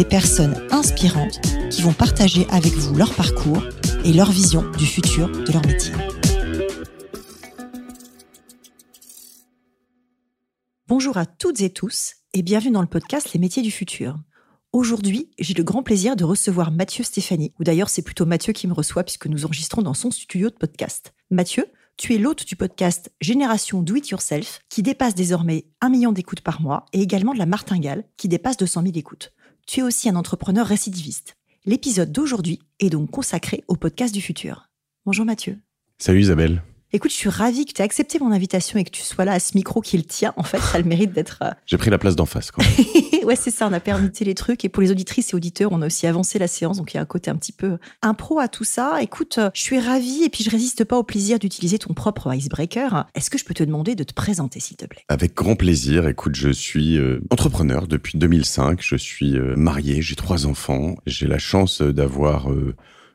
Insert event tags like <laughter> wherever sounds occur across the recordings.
des personnes inspirantes qui vont partager avec vous leur parcours et leur vision du futur de leur métier. Bonjour à toutes et tous et bienvenue dans le podcast Les métiers du futur. Aujourd'hui, j'ai le grand plaisir de recevoir Mathieu Stéphanie, ou d'ailleurs c'est plutôt Mathieu qui me reçoit puisque nous enregistrons dans son studio de podcast. Mathieu, tu es l'hôte du podcast Génération Do It Yourself qui dépasse désormais un million d'écoutes par mois et également de la Martingale qui dépasse 200 000 écoutes. Tu es aussi un entrepreneur récidiviste. L'épisode d'aujourd'hui est donc consacré au podcast du futur. Bonjour Mathieu. Salut Isabelle. Écoute, je suis ravie que tu aies accepté mon invitation et que tu sois là à ce micro qui le tien. En fait, ça a le mérite d'être. Euh, J'ai pris la place d'en face. Quand <laughs> ouais, c'est ça. On a permuté les trucs. Et pour les auditrices et auditeurs, on a aussi avancé la séance. Donc, il y a un côté un petit peu impro à tout ça. Écoute, euh, je suis ravie et puis je résiste pas au plaisir d'utiliser ton propre icebreaker. Est-ce que je peux te demander de te présenter, s'il te plaît? Avec grand plaisir. Écoute, je suis euh, entrepreneur depuis 2005. Je suis marié. J'ai trois enfants. J'ai la chance d'avoir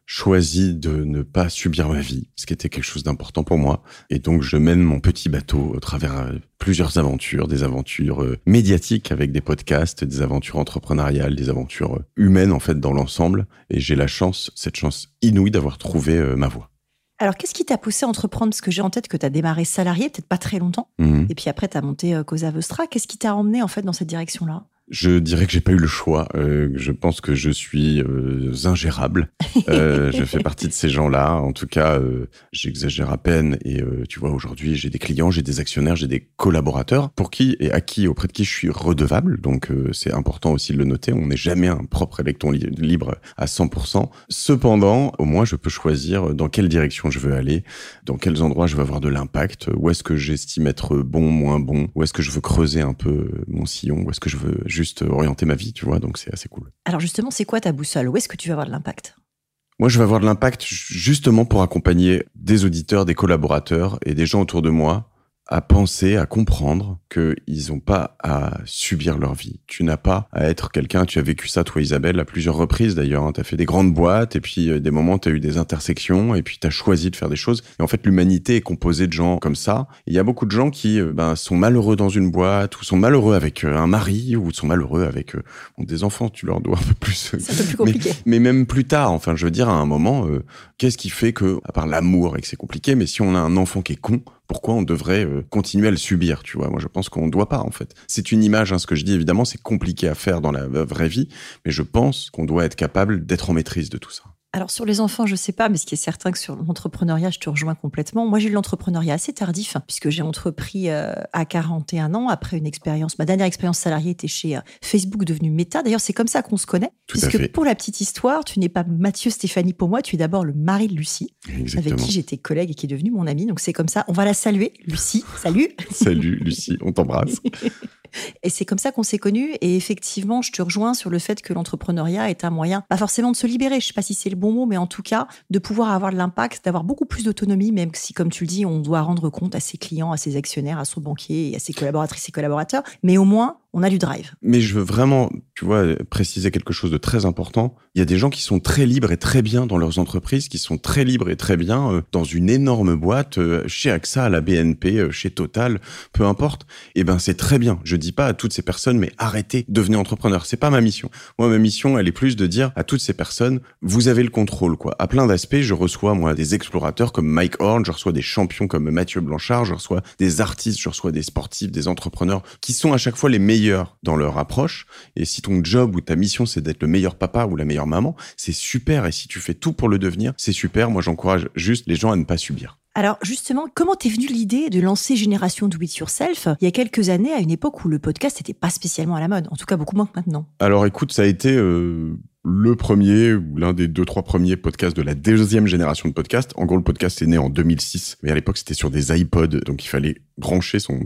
choisi de ne pas subir ma vie, ce qui était quelque chose d'important pour moi. Et donc, je mène mon petit bateau au travers euh, plusieurs aventures, des aventures euh, médiatiques avec des podcasts, des aventures entrepreneuriales, des aventures euh, humaines, en fait, dans l'ensemble. Et j'ai la chance, cette chance inouïe d'avoir trouvé ma voie. Alors, qu'est-ce qui t'a poussé à entreprendre? Parce que j'ai en tête que tu as démarré salarié, peut-être pas très longtemps, mmh. et puis après, tu as monté Cosa Vostra. Qu'est-ce qui t'a emmené, en fait, dans cette direction-là? Je dirais que j'ai pas eu le choix. Euh, je pense que je suis euh, ingérable. Euh, je fais partie de ces gens-là. En tout cas, euh, j'exagère à peine. Et euh, tu vois, aujourd'hui, j'ai des clients, j'ai des actionnaires, j'ai des collaborateurs pour qui et à qui, auprès de qui je suis redevable. Donc, c'est important aussi de le noter. On n'est jamais un propre électron libre à 100%. Cependant, au moins, je peux choisir dans quelle direction je veux aller, dans quels endroits je veux avoir de l'impact, où est-ce que j'estime être bon, moins bon, où est-ce que je veux creuser un peu mon sillon, où est-ce que je veux juste orienter ma vie, tu vois, donc c'est assez cool. Alors justement, c'est quoi ta boussole? Où est-ce que tu vas avoir de l'impact? Moi, je vais avoir de l'impact justement pour accompagner des auditeurs, des collaborateurs et des gens autour de moi à penser, à comprendre qu'ils n'ont pas à subir leur vie. Tu n'as pas à être quelqu'un, tu as vécu ça toi Isabelle à plusieurs reprises d'ailleurs, hein. tu as fait des grandes boîtes et puis euh, des moments tu as eu des intersections et puis tu as choisi de faire des choses. Et en fait l'humanité est composée de gens comme ça. Il y a beaucoup de gens qui euh, ben, sont malheureux dans une boîte ou sont malheureux avec euh, un mari ou sont malheureux avec des enfants, tu leur dois un peu plus. C'est un peu plus compliqué. Mais, même plus tard, enfin je veux dire à un moment, qu'est-ce qui fait que, à part l'amour et que c'est compliqué, mais si on a un enfant qui est con, pourquoi on devrait euh, continuer à le subir, tu vois Moi, je pense qu'on ne doit pas, en fait. C'est une image, hein, ce que je dis, évidemment, c'est compliqué à faire dans la vraie vie, mais je pense qu'on doit être capable d'être en maîtrise de tout ça. Alors sur les enfants, je sais pas, mais ce qui est certain que sur l'entrepreneuriat, je te rejoins complètement. Moi, j'ai eu l'entrepreneuriat assez tardif, hein, puisque j'ai entrepris euh, à 41 ans, après une expérience. Ma dernière expérience salariée était chez euh, Facebook, devenu Meta. D'ailleurs, c'est comme ça qu'on se connaît. puisque pour la petite histoire, tu n'es pas Mathieu Stéphanie pour moi, tu es d'abord le mari de Lucie, avec qui j'étais collègue et qui est devenue mon amie. Donc c'est comme ça. On va la saluer, Lucie. Salut. Salut, Lucie. On t'embrasse. <laughs> Et c'est comme ça qu'on s'est connus. Et effectivement, je te rejoins sur le fait que l'entrepreneuriat est un moyen, pas forcément de se libérer, je sais pas si c'est le bon mot, mais en tout cas, de pouvoir avoir de l'impact, d'avoir beaucoup plus d'autonomie, même si, comme tu le dis, on doit rendre compte à ses clients, à ses actionnaires, à son banquier et à ses collaboratrices et collaborateurs. Mais au moins, on a du drive. Mais je veux vraiment, tu vois, préciser quelque chose de très important. Il y a des gens qui sont très libres et très bien dans leurs entreprises, qui sont très libres et très bien euh, dans une énorme boîte, euh, chez AXA, à la BNP, euh, chez Total, peu importe. Et eh ben, c'est très bien. Je dis pas à toutes ces personnes, mais arrêtez, devenez entrepreneur. C'est pas ma mission. Moi, ma mission, elle est plus de dire à toutes ces personnes, vous avez le contrôle, quoi. À plein d'aspects, je reçois, moi, des explorateurs comme Mike Horn, je reçois des champions comme Mathieu Blanchard, je reçois des artistes, je reçois des sportifs, des entrepreneurs, qui sont à chaque fois les meilleurs dans leur approche. Et si ton job ou ta mission, c'est d'être le meilleur papa ou la meilleure maman, c'est super. Et si tu fais tout pour le devenir, c'est super. Moi, j'encourage juste les gens à ne pas subir. Alors justement, comment t'es venue l'idée de lancer Génération Do It Yourself il y a quelques années, à une époque où le podcast n'était pas spécialement à la mode, en tout cas beaucoup moins que maintenant? Alors écoute, ça a été euh, le premier ou l'un des deux trois premiers podcasts de la deuxième génération de podcasts. En gros, le podcast est né en 2006, mais à l'époque c'était sur des iPods, donc il fallait brancher son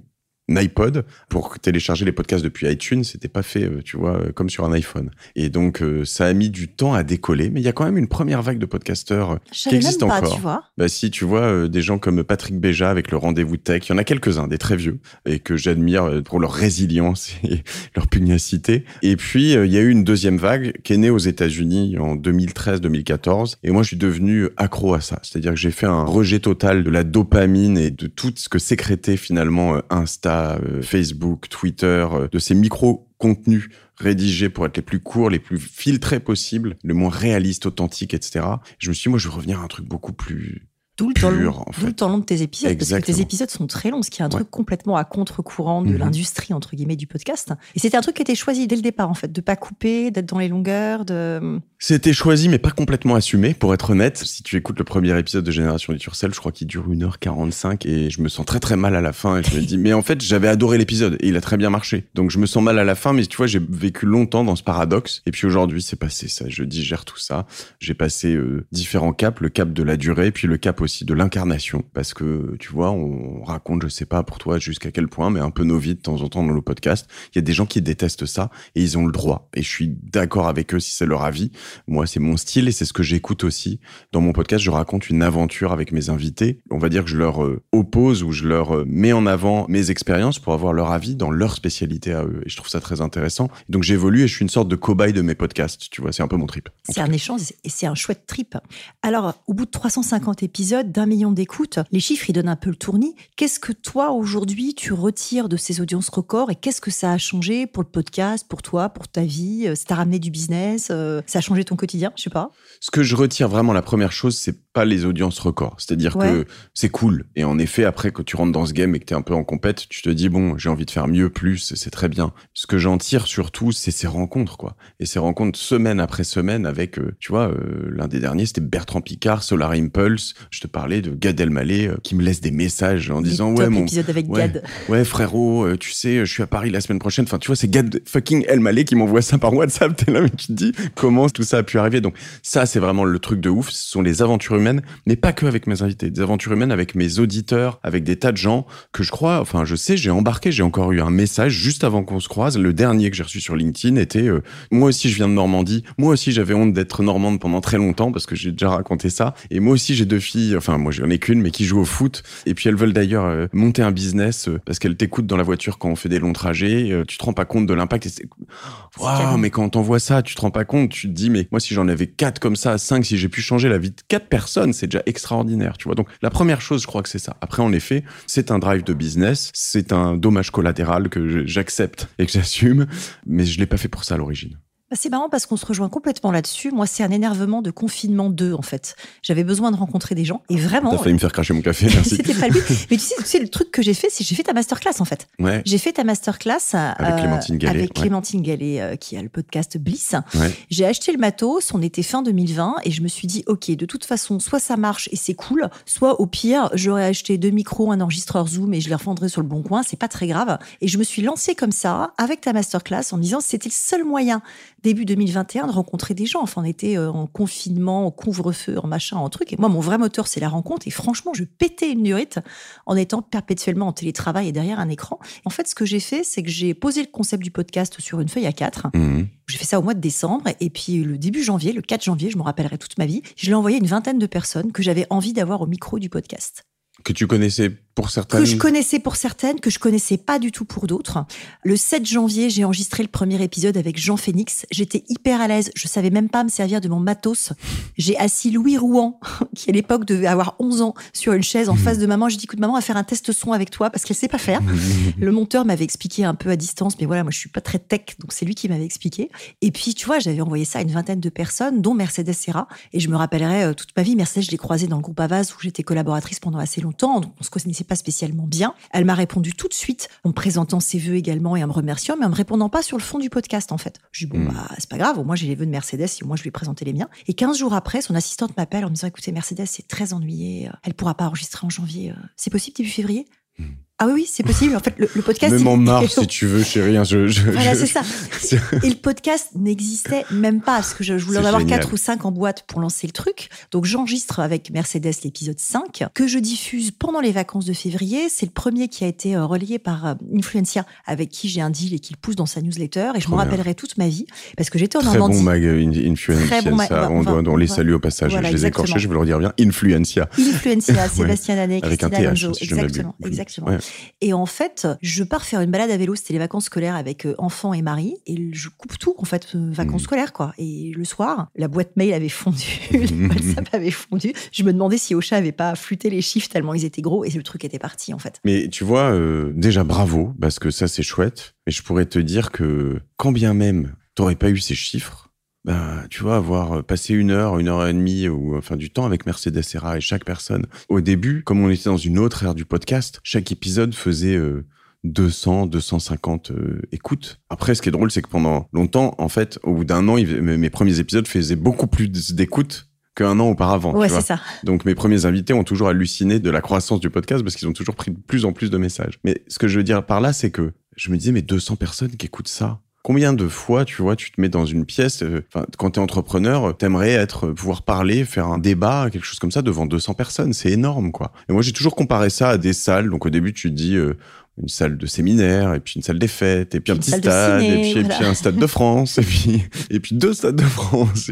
iPod pour télécharger les podcasts depuis iTunes. C'était pas fait, euh, tu vois, euh, comme sur un iPhone. Et donc, euh, ça a mis du temps à décoller. Mais il y a quand même une première vague de podcasteurs qui existe même pas, encore. Tu vois. Bah si, tu vois, des gens comme Patrick Béja avec le rendez-vous tech. Il y en a quelques-uns, des très vieux, et que j'admire pour leur résilience <laughs> et leur pugnacité. Et puis, il y a eu une deuxième vague qui est née aux États-Unis en 2013-2014. Et moi, je suis devenu accro à ça. C'est-à-dire que j'ai fait un rejet total de la dopamine et de tout ce que sécrétait finalement Insta, Facebook, Twitter, de ces micro-contenus rédigés pour être les plus courts, les plus filtrés possibles, le moins réaliste, authentique, etc. Je me suis dit, moi, je veux revenir à un truc beaucoup plus D'où le, temps long, le temps long de tes épisodes, parce que tes épisodes sont très longs, ce qui est un truc complètement à contre-courant de mhm. l'industrie, entre guillemets, du podcast. Et c'était un truc qui était choisi dès le départ, en fait, de pas couper, d'être dans les longueurs, de... C'était choisi, mais pas complètement assumé, pour être honnête. Si tu écoutes le premier épisode de Génération du Turcel, je crois qu'il dure 1h45 et je me sens très très mal à la fin et je me dis, mais en fait, j'avais adoré l'épisode et il a très bien marché. Donc je me sens mal à la fin, mais tu vois, j'ai vécu longtemps dans ce paradoxe. Et puis aujourd'hui, c'est passé ça. Je digère tout ça. J'ai passé euh, différents caps, le cap de la durée, puis le cap aussi de l'incarnation. Parce que, tu vois, on raconte, je sais pas pour toi jusqu'à quel point, mais un peu nos vies de temps en temps dans le podcast. Il y a des gens qui détestent ça et ils ont le droit. Et je suis d'accord avec eux si c'est leur avis. Moi, c'est mon style et c'est ce que j'écoute aussi. Dans mon podcast, je raconte une aventure avec mes invités. On va dire que je leur euh, oppose ou je leur euh, mets en avant mes expériences pour avoir leur avis dans leur spécialité à eux. Et je trouve ça très intéressant. Donc j'évolue et je suis une sorte de cobaye de mes podcasts. Tu vois, c'est un peu mon trip. C'est un échange et c'est un chouette trip. Alors, au bout de 350 épisodes, d'un million d'écoutes, les chiffres, ils donnent un peu le tournis. Qu'est-ce que toi, aujourd'hui, tu retires de ces audiences records et qu'est-ce que ça a changé pour le podcast, pour toi, pour ta vie? Ça t'a ramené du business Ça a changé ton quotidien je sais pas. Ce que je retire vraiment, la première chose, c'est pas les audiences records. C'est-à-dire que c'est cool. Et en effet, après que tu rentres dans ce game et que tu es un peu en compète, tu te dis, bon, j'ai envie de faire mieux, plus, c'est très bien. Ce que j'en tire surtout, c'est ces rencontres, quoi. Et ces rencontres semaine après semaine avec, euh, tu vois, euh, l'un des derniers, c'était Bertrand Picard, Solar Impulse. Je te parlais de Gad Elmaleh euh, qui me laisse des messages en disant, ouais, mon. épisode avec ouais, Gad. Ouais, frérot, tu sais, je suis à Paris la semaine prochaine. Enfin, tu vois, c'est Gad fucking Elmaleh qui m'envoie ça par WhatsApp. <laughs> T'es là, mais tu te dis, comment tout ça a pu arriver? Donc, ça, c'est vraiment le truc de ouf. Ce sont les aventures humaines, mais pas que avec mes invités, des aventures humaines avec mes auditeurs, avec des tas de gens que je crois, enfin, je sais, j'ai embarqué, j'ai encore eu un message juste avant qu'on se croise. Le dernier que j'ai reçu sur LinkedIn était, euh, moi aussi, je viens de Normandie. Moi aussi, j'avais honte d'être normande pendant très longtemps parce que j'ai déjà raconté ça. Et moi aussi, j'ai deux filles, enfin, moi, j'en ai qu'une, mais qui jouent au foot. Et puis, elles veulent d'ailleurs euh, monter un business euh, parce qu'elles t'écoutent dans la voiture quand on fait des longs trajets. tu te rends pas compte de l'impact. Waouh, mais quand on voit ça, tu te rends pas compte. Tu te dis, mais moi, si j'en avais quatre comme ça, cinq, si j'ai pu changer la vie de quatre personnes, c'est déjà extraordinaire, tu vois. Donc la première chose, je crois que c'est ça. Après, en effet, c'est un drive de business, c'est un dommage collatéral que j'accepte et que j'assume, mais je l'ai pas fait pour ça à l'origine. Bah, c'est marrant parce qu'on se rejoint complètement là-dessus. Moi, c'est un énervement de confinement 2, en fait. J'avais besoin de rencontrer des gens. Et vraiment. T'as failli me faire cracher mon café, merci. <laughs> C'était pas le but. Mais tu sais, le truc que j'ai fait, c'est j'ai fait ta masterclass, en fait. Ouais. J'ai fait ta masterclass. Avec Clémentine Gallet. Avec Clémentine Gallet, euh, qui a le podcast Bliss. J'ai acheté le matos. On était fin 2020. Et je me suis dit, OK, de toute façon, soit ça marche et c'est cool, soit au pire, j'aurais acheté deux micros, un enregistreur Zoom et je les refondrais sur le bon coin. C'est pas très grave. Et je me suis lancée comme ça, avec ta masterclass, en me disant, c'était le seul moyen début 2021 de rencontrer des gens. Enfin, on était euh, en confinement, en couvre-feu, en machin, en truc. Et moi, mon vrai moteur, c'est la rencontre. Et franchement, je pétais une durite en étant perpétuellement en télétravail et derrière un écran. En fait, ce que j'ai fait, c'est que j'ai posé le concept du podcast sur une feuille à quatre. Mmh. J'ai fait ça au mois de décembre. Et puis, le début janvier, le 4 janvier, je me rappellerai toute ma vie, je l'ai envoyé à une vingtaine de personnes que j'avais envie d'avoir au micro du podcast. Que tu connaissais pour certaines Que je connaissais pour certaines, que je connaissais pas du tout pour d'autres. Le 7 janvier, j'ai enregistré le premier épisode avec Jean Phoenix. J'étais hyper à l'aise. Je savais même pas me servir de mon matos. J'ai assis Louis Rouen, <laughs> qui à l'époque devait avoir 11 ans, sur une chaise en face de maman. Je dis, écoute, maman, on va faire un test son avec toi parce qu'elle sait pas faire. le monteur m'avait expliqué un peu à distance, mais voilà, moi, je suis pas très tech, donc c'est lui qui m'avait expliqué. Et puis, tu vois, j'avais envoyé ça à une vingtaine de personnes, dont Mercedes Serra. Et je me rappellerai euh, toute ma vie, Mercedes, je l'ai croisée dans le groupe Avaz où j'étais collaboratrice pendant assez longtemps. Donc, on se connaissait pas spécialement bien. Elle m'a répondu tout de suite en présentant ses vœux également et en me remerciant, mais en me répondant pas sur le fond du podcast en fait. Je dis bon hmm. bah c'est pas grave, moi j'ai les vœux de Mercedes et moi je lui ai présenté les miens. Et 15 jours après, son assistante m'appelle en me disant écoutez Mercedes c'est très ennuyé, elle pourra pas enregistrer en janvier. Euh, c'est possible début février? Hmm. Ah oui, oui, c'est possible. En fait, le, le podcast. Même en marche, <laughs> si tu veux, chérie. hein, Je, je, Voilà, je- c'est ça. Et le podcast n'existait même pas parce que je, voulais en avoir quatre ou cinq en boîte pour lancer le truc. Donc j'enregistre avec Mercedes l'épisode 5 que je diffuse pendant les vacances de février. C'est le premier qui a été euh, relayé par euh, Influencia avec qui j'ai un deal et qui le pousse dans sa newsletter et je m'en rappellerai toute ma vie parce que j'étais en Très Normandie. bon mag euh, in- Influencia. Très bon mag- ça, on doit, on les salue au passage. Voilà, je les ai écorchés, je vais leur dire bien. Influencia. Influencia, <laughs> Sébastien Danet, Avec un Christina Langeau. si. Exactement, exactement. Ouais. Et en fait, je pars faire une balade à vélo. C'était les vacances scolaires avec euh, enfants et mari. Et je coupe tout, en fait, euh, vacances Mhm. scolaires, quoi. Et le soir, la boîte mail avait fondu, <laughs> le WhatsApp avait fondu. Je me demandais si Ocha avait pas flûté les chiffres tellement ils étaient gros et le truc était parti, en fait. Mais tu vois, euh, déjà bravo, parce que ça c'est chouette. Mais je pourrais te dire que quand bien même t'aurais pas eu ces chiffres, ben tu vois, avoir euh, passé une heure, une heure et demie, ou enfin du temps avec Mercedes Serra et chaque personne. Au début, comme on était dans une autre ère du podcast, chaque épisode faisait euh, 200, 250 euh, écoutes. Après, ce qui est drôle, c'est que pendant longtemps, en fait, au bout d'un an, il- mes mes premiers épisodes faisaient beaucoup plus d'écoutes qu'un an auparavant. ouais, c'est ça. Donc mes premiers invités ont toujours halluciné de la croissance du podcast parce qu'ils ont toujours pris de plus en plus de messages. Mais ce que je veux dire par là, c'est que je me disais, mais 200 personnes qui écoutent ça. Combien de fois, tu vois, tu te mets dans une pièce, euh, quand t'es entrepreneur, t'aimerais être, euh, pouvoir parler, faire un débat, quelque chose comme ça devant 200 personnes. C'est énorme, quoi. Et moi, j'ai toujours comparé ça à des salles. Donc au début, tu te dis, euh, une salle de séminaire, et puis une salle des fêtes, et puis un petit stade, ciné, et, puis, et puis un stade de France, et puis, <laughs> et puis deux stades de France.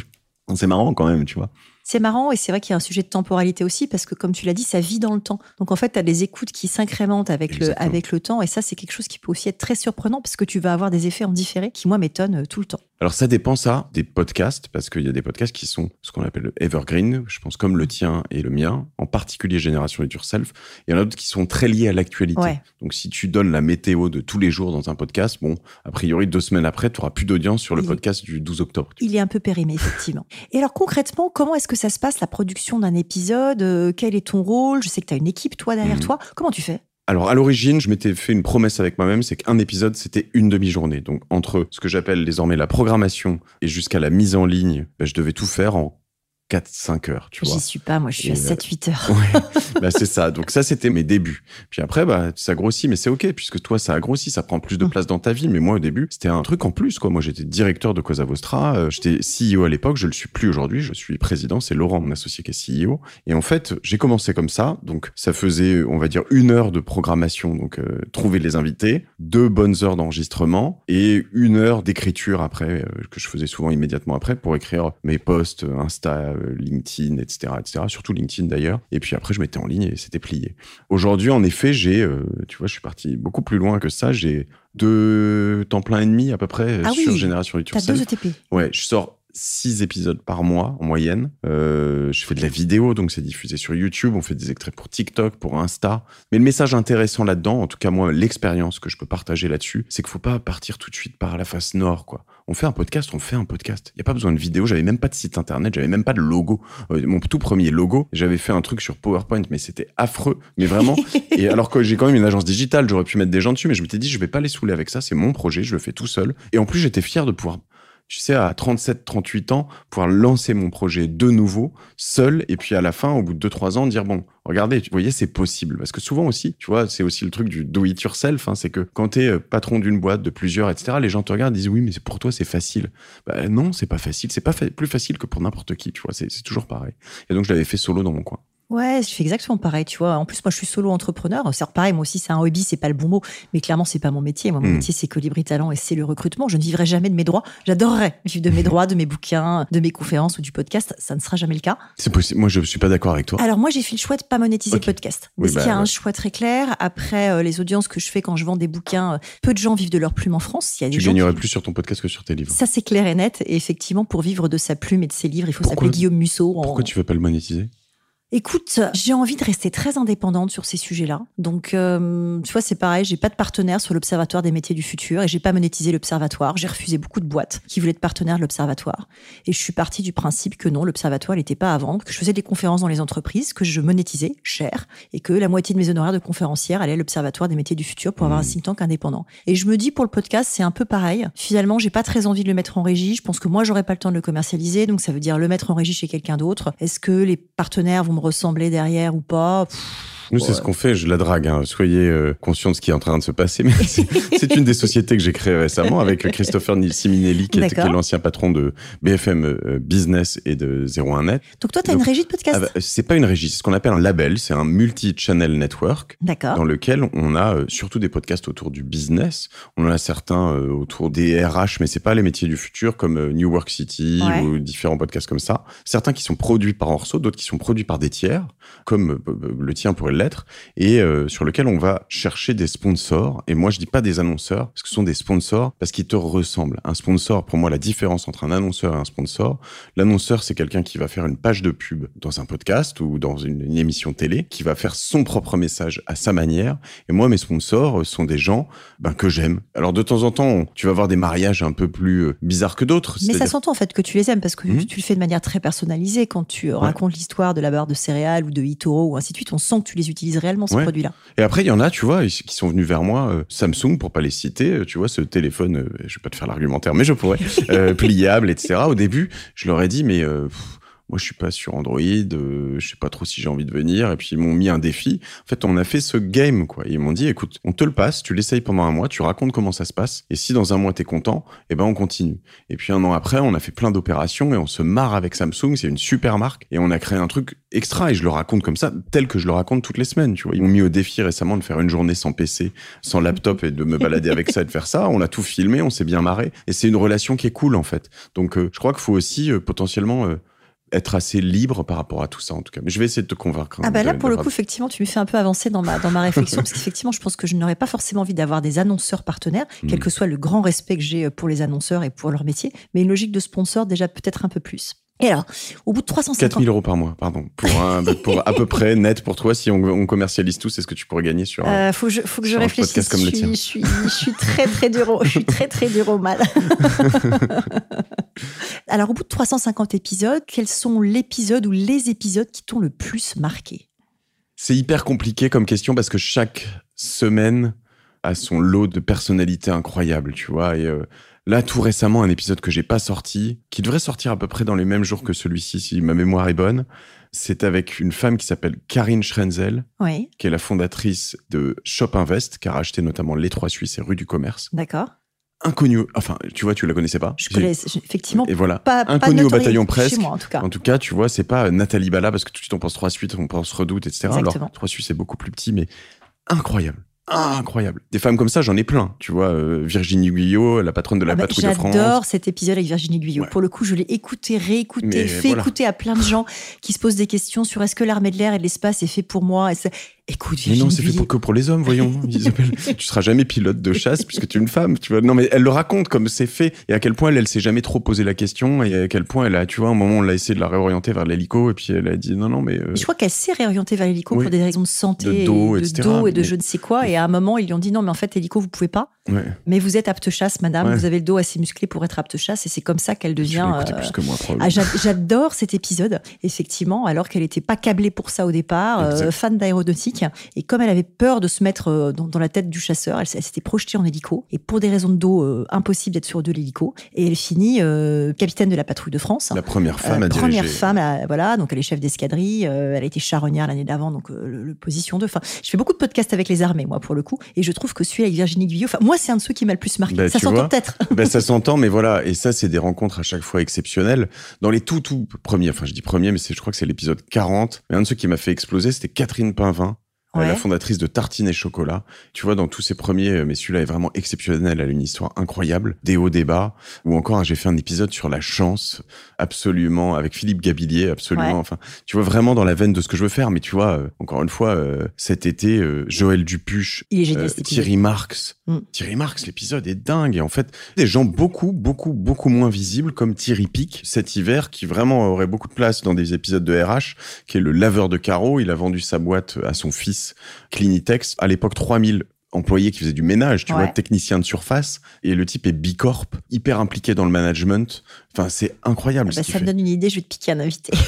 C'est marrant quand même, tu vois. C'est marrant et c'est vrai qu'il y a un sujet de temporalité aussi parce que comme tu l'as dit, ça vit dans le temps. Donc en fait, tu as des écoutes qui s'incrémentent avec le, avec le temps et ça, c'est quelque chose qui peut aussi être très surprenant parce que tu vas avoir des effets en différé qui, moi, m'étonnent euh, tout le temps. Alors ça dépend ça des podcasts parce qu'il y a des podcasts qui sont ce qu'on appelle le evergreen, je pense comme le tien et le mien, en particulier Génération It Yourself. Il y en a d'autres qui sont très liés à l'actualité. Ouais. Donc si tu donnes la météo de tous les jours dans un podcast, bon, a priori deux semaines après, tu auras plus d'audience sur le Il- podcast du 12 octobre. Il est un peu périmé, effectivement. <laughs> Et alors concrètement, comment est-ce que ça se passe la production d'un épisode? Euh, Quel est ton rôle? Je sais que tu as une équipe, toi, derrière Mhm. toi. Comment tu fais? Alors à l'origine, je m'étais fait une promesse avec moi-même, c'est qu'un épisode c'était une demi-journée. Donc entre ce que j'appelle désormais la programmation et jusqu'à la mise en ligne, ben, je devais tout faire en 4-5 heures, tu vois. J'y suis pas, moi, je suis Et, à euh, 7-8 heures. <laughs> Ouais, <laughs> bah c'est ça. Donc ça, c'était mes débuts. Puis après, bah ça grossit, mais c'est ok puisque toi, ça a grossi, ça prend plus de Mm. place dans ta vie. Mais moi, au début, c'était un truc en plus, quoi. Moi, j'étais directeur de Cosa Vostra, euh, j'étais CEO à l'époque, je le suis plus aujourd'hui. Je suis président. C'est Laurent, mon associé, qui est CEO. Et en fait, j'ai commencé comme ça. Donc ça faisait, on va dire, une heure de programmation, donc euh, trouver les invités, deux bonnes heures d'enregistrement et une heure d'écriture après euh, que je faisais souvent immédiatement après pour écrire mes posts euh, Insta, euh, LinkedIn, etc., etc. Surtout LinkedIn d'ailleurs. Et puis après, je mettais en ligne et c'était plié. Aujourd'hui, en effet, j'ai, euh, tu vois, je suis parti beaucoup plus loin que ça. J'ai deux temps plein et demi à peu près euh, Ah sur oui, Génération Tu as Yourself. deux ETP. Ouais, je sors six épisodes par mois en moyenne. Euh, je fais de la vidéo, donc c'est diffusé sur YouTube. On fait des extraits pour TikTok, pour Insta. Mais le message intéressant là-dedans, en tout cas moi, l'expérience que je peux partager là-dessus, c'est qu'il faut pas partir tout de suite par la face nord, quoi. On fait un podcast, on fait un podcast. Il y a pas besoin de vidéo. J'avais même pas de site internet, j'avais même pas de logo. Euh, mon tout premier logo, j'avais fait un truc sur PowerPoint, mais c'était affreux. Mais vraiment. <laughs> et alors que j'ai quand même une agence digitale, j'aurais pu mettre des gens dessus, mais je m'étais dit, je vais pas les saouler avec ça. C'est mon projet, je le fais tout seul. Et en plus, j'étais fier de pouvoir tu sais, à 37, 38 ans, pouvoir lancer mon projet de nouveau, seul, et puis à la fin, au bout de 2-3 ans, dire, bon, regardez, vous voyez, c'est possible. Parce que souvent aussi, tu vois, c'est aussi le truc du do it yourself, hein, c'est que quand t'es euh, patron d'une boîte, de plusieurs, etc., les gens te regardent, disent, oui, mais pour toi, c'est facile. Bah, non, c'est pas facile. C'est pas plus facile que pour n'importe qui, tu vois, c'est toujours pareil. Et donc, je l'avais fait solo dans mon coin. Ouais, je fais exactement pareil, tu vois. En plus, moi, je suis solo entrepreneur. C'est pareil, moi aussi, c'est un hobby, c'est pas le bon mot, mais clairement, c'est pas mon métier. Moi, mon Mm. métier, c'est Colibri Talent et c'est le recrutement. Je ne vivrai jamais de mes droits. J'adorerais vivre de mes <laughs> droits, de mes bouquins, de mes conférences ou du podcast. Ça ne sera jamais le cas. C'est possible. Moi, je suis pas d'accord avec toi. Alors, moi, j'ai fait le choix de pas monétiser Ok. le podcast. Oui, Parce bah, qu'il y a un choix très clair. Après, euh, les audiences que je fais quand je vends des bouquins, euh, peu de gens vivent de leur plume en France. Il y a des Tu gens gagnerais qui- plus sur ton podcast que sur tes livres. Ça, c'est clair et net. Et effectivement, pour vivre de sa plume et de ses livres, il faut s'appeler Guillaume Musso. en- Pourquoi tu veux pas le monétiser? Écoute, j'ai envie de rester très indépendante sur ces sujets-là. Donc, euh, tu vois, c'est pareil, j'ai pas de partenaire sur l'Observatoire des métiers du futur et j'ai pas monétisé l'Observatoire. J'ai refusé beaucoup de boîtes qui voulaient être partenaires de l'Observatoire. Et je suis partie du principe que non, l'Observatoire n'était pas à vendre, que je faisais des conférences dans les entreprises, que je monétisais cher et que la moitié de mes honoraires de conférencière allaient à l'Observatoire des métiers du futur pour avoir un Mmh. think tank indépendant. Et je me dis pour le podcast, c'est un peu pareil. Finalement, j'ai pas très envie de le mettre en régie. Je pense que moi, j'aurais pas le temps de le commercialiser. Donc, ça veut dire le mettre en régie chez quelqu'un d'autre. Est-ce que les partenaires vont me ressembler derrière ou pas Nous, c'est ce qu'on fait. Je la drague. Hein. Soyez euh, conscients de ce qui est en train de se passer. <laughs> Mais c'est une des sociétés que j'ai créées récemment avec Christopher Siminelli, qui, est, l'ancien patron de BFM euh, Business et de 01net. Donc toi, tu as une régie de podcast ah bah, C'est pas une régie, c'est ce qu'on appelle un label. C'est un multi-channel network dans lequel on a euh, surtout des podcasts autour du business. On en a certains autour des RH, mais c'est pas les métiers du futur comme New Work City ou différents podcasts comme ça. Certains qui sont produits par Orso, d'autres qui sont produits par des tiers, comme le tien pourrait l'être, et euh, sur lequel on va chercher des sponsors. Et moi, je dis pas des annonceurs, parce que ce sont des sponsors parce qu'ils te ressemblent. Un sponsor, pour moi, la différence entre un annonceur et un sponsor, l'annonceur, c'est quelqu'un qui va faire une page de pub dans un podcast ou dans une, émission télé, qui va faire son propre message à sa manière. Et moi, mes sponsors sont des gens ben, que j'aime. Alors, de temps en temps, tu vas avoir des mariages un peu plus euh, bizarres que d'autres. Mais ça s'entend en fait que tu les aimes parce que mmh. tu le fais de manière très personnalisée quand tu racontes l'histoire de la barre de céréales ou de Itoro ou ainsi de suite. On sent que tu les utilises réellement, ces produits-là. Et après, il y en a, tu vois, qui sont venus vers moi, euh, Samsung, pour pas les citer, euh, tu vois, ce téléphone, euh, je vais pas te faire l'argumentaire, mais je pourrais, <laughs> pliable, etc. Au début, je leur ai dit, mais moi je suis pas sur Android, euh, je sais pas trop si j'ai envie de venir. Et puis ils m'ont mis un défi. En fait, on a fait ce game quoi. Ils m'ont dit, écoute, on te le passe, tu l'essayes pendant un mois, tu racontes comment ça se passe. Et si dans un mois t'es content, eh ben on continue. Et puis un an après, on a fait plein d'opérations et on se marre avec Samsung. C'est une super marque et on a créé un truc extra. Et je le raconte comme ça, tel que je le raconte toutes les semaines. Tu vois, ils m'ont mis au défi récemment de faire une journée sans PC, sans laptop et de me balader avec ça et de faire ça. On a tout filmé, on s'est bien marré. Et c'est une relation qui est cool en fait. Donc euh, je crois qu'il faut aussi euh, potentiellement être assez libre par rapport à tout ça en tout cas. Mais je vais essayer de te convaincre. Ah bah là pour le coup effectivement tu me fais un peu avancer dans ma dans ma réflexion <laughs> parce qu'effectivement je pense que je n'aurais pas forcément envie d'avoir des annonceurs partenaires, hmm. quel que soit le grand respect que j'ai pour les annonceurs et pour leur métier, mais une logique de sponsor déjà peut-être un peu plus. Et alors, au bout de 350... 4 000 euros par mois, pardon. Pour, un, <laughs> pour à peu près net pour toi, si on, commercialise tout, c'est ce que tu pourrais gagner sur euh, faut, je, faut que je réfléchisse. Comme je, suis, je, suis, je suis très, très dur je suis très, très dur au mal. <laughs> alors, au bout de 350 épisodes, quels sont l'épisode ou les épisodes qui t'ont le plus marqué? C'est hyper compliqué comme question parce que chaque semaine a son lot de personnalités incroyables, tu vois. Et euh, Là, tout récemment, un épisode que j'ai pas sorti, qui devrait sortir à peu près dans les mêmes jours que celui-ci, si ma mémoire est bonne, c'est avec une femme qui s'appelle Karine Schrenzel, qui est la fondatrice de Shop Invest, qui a racheté notamment Les Trois Suisses et Rue du Commerce. D'accord. Inconnu, enfin, tu vois, tu la connaissais pas. Je connais, effectivement. Et voilà. Pas, Inconnu au bataillon presque. Moi, en tout cas. En tout cas, tu vois, c'est pas Nathalie Bala, parce que tout de suite on pense Trois Suisses, on pense Redoute, etc. Alors, Trois Suisses c'est beaucoup plus petit, mais incroyable incroyable. Des femmes comme ça, j'en ai plein. Tu vois, euh, Virginie Guyot, la patronne de la ah bah, patrouille de France. J'adore cet épisode avec Virginie Guyot. Pour le coup, je l'ai écouté, réécouté, fait écouter à plein de gens qui se posent des questions sur est-ce que l'armée de l'air et de l'espace est fait pour moi? Écoute, Mais non, c'est fait pour, que pour les hommes, voyons. <laughs> Isabelle, tu seras jamais pilote de chasse puisque tu es une femme, tu vois. Non, mais elle le raconte comme c'est fait et à quel point elle, elle s'est jamais trop posé la question et à quel point elle a, tu vois, un moment, on l'a essayé de la réorienter vers l'hélico et puis elle a dit non, non, mais. Euh, je crois qu'elle s'est réorientée vers l'hélico pour des raisons de santé, de dos, et de, dos et de je ne sais quoi. Et à un moment, ils lui ont dit non, mais en fait, l'hélico, vous pouvez pas. Mais vous êtes apte chasse, madame. Vous avez le dos assez musclé pour être apte chasse et c'est comme ça qu'elle devient. plus que moi, ah, J'adore cet épisode, effectivement, alors qu'elle n'était pas câblée pour ça au départ, euh, fan d'aéronautique. Et comme elle avait peur de se mettre euh, dans, la tête du chasseur. Elle, s'était projetée en hélico et pour des raisons de dos, euh, impossible d'être sur de l'hélico. Et elle finit euh, capitaine de la patrouille de France. La première femme à Première femme, voilà. Donc elle est chef d'escadrille. elle a été charognard l'année d'avant, donc le, position 2. Enfin, je fais beaucoup de podcasts avec les armées, moi, pour le coup. Et je trouve que celui avec Virginie Guyot, enfin, moi, c'est un de ceux qui m'a le plus marqué. Bah, ça s'entend peut-être. Ben, ça <laughs> s'entend, mais voilà. Et ça, c'est des rencontres à chaque fois exceptionnelles. Dans les tout, tout premiers, enfin, je dis premiers, mais je crois que c'est l'épisode 40. Mais un de ceux qui m'a fait exploser, c'était Catherine Pinvin la fondatrice de Tartine et Chocolat. Tu vois, dans tous ses premiers, euh, mais celui-là est vraiment exceptionnel. Elle a une histoire incroyable, des hauts, des bas. Ou encore, j'ai fait un épisode sur la chance, absolument, avec Philippe Gabillier, absolument. Enfin, tu vois, vraiment dans la veine de ce que je veux faire. Mais tu vois, euh, encore une fois, euh, cet été, Joël Dupuche, Thierry Marx. Mm. Thierry Marx, l'épisode est dingue. Et en fait, des gens beaucoup, beaucoup, beaucoup moins visibles, comme Thierry Pic, cet hiver, qui vraiment aurait beaucoup de place dans des épisodes de RH, qui est le laveur de carreaux. Il a vendu sa boîte à son fils Clinitex. À l'époque, 3000 employé qui faisait du ménage, tu Ouais. vois, technicien de surface. Et le type est bicorp, hyper impliqué dans le management. Enfin, c'est incroyable Ah bah, ça me fait. donne une idée, je vais te piquer un invité. <laughs>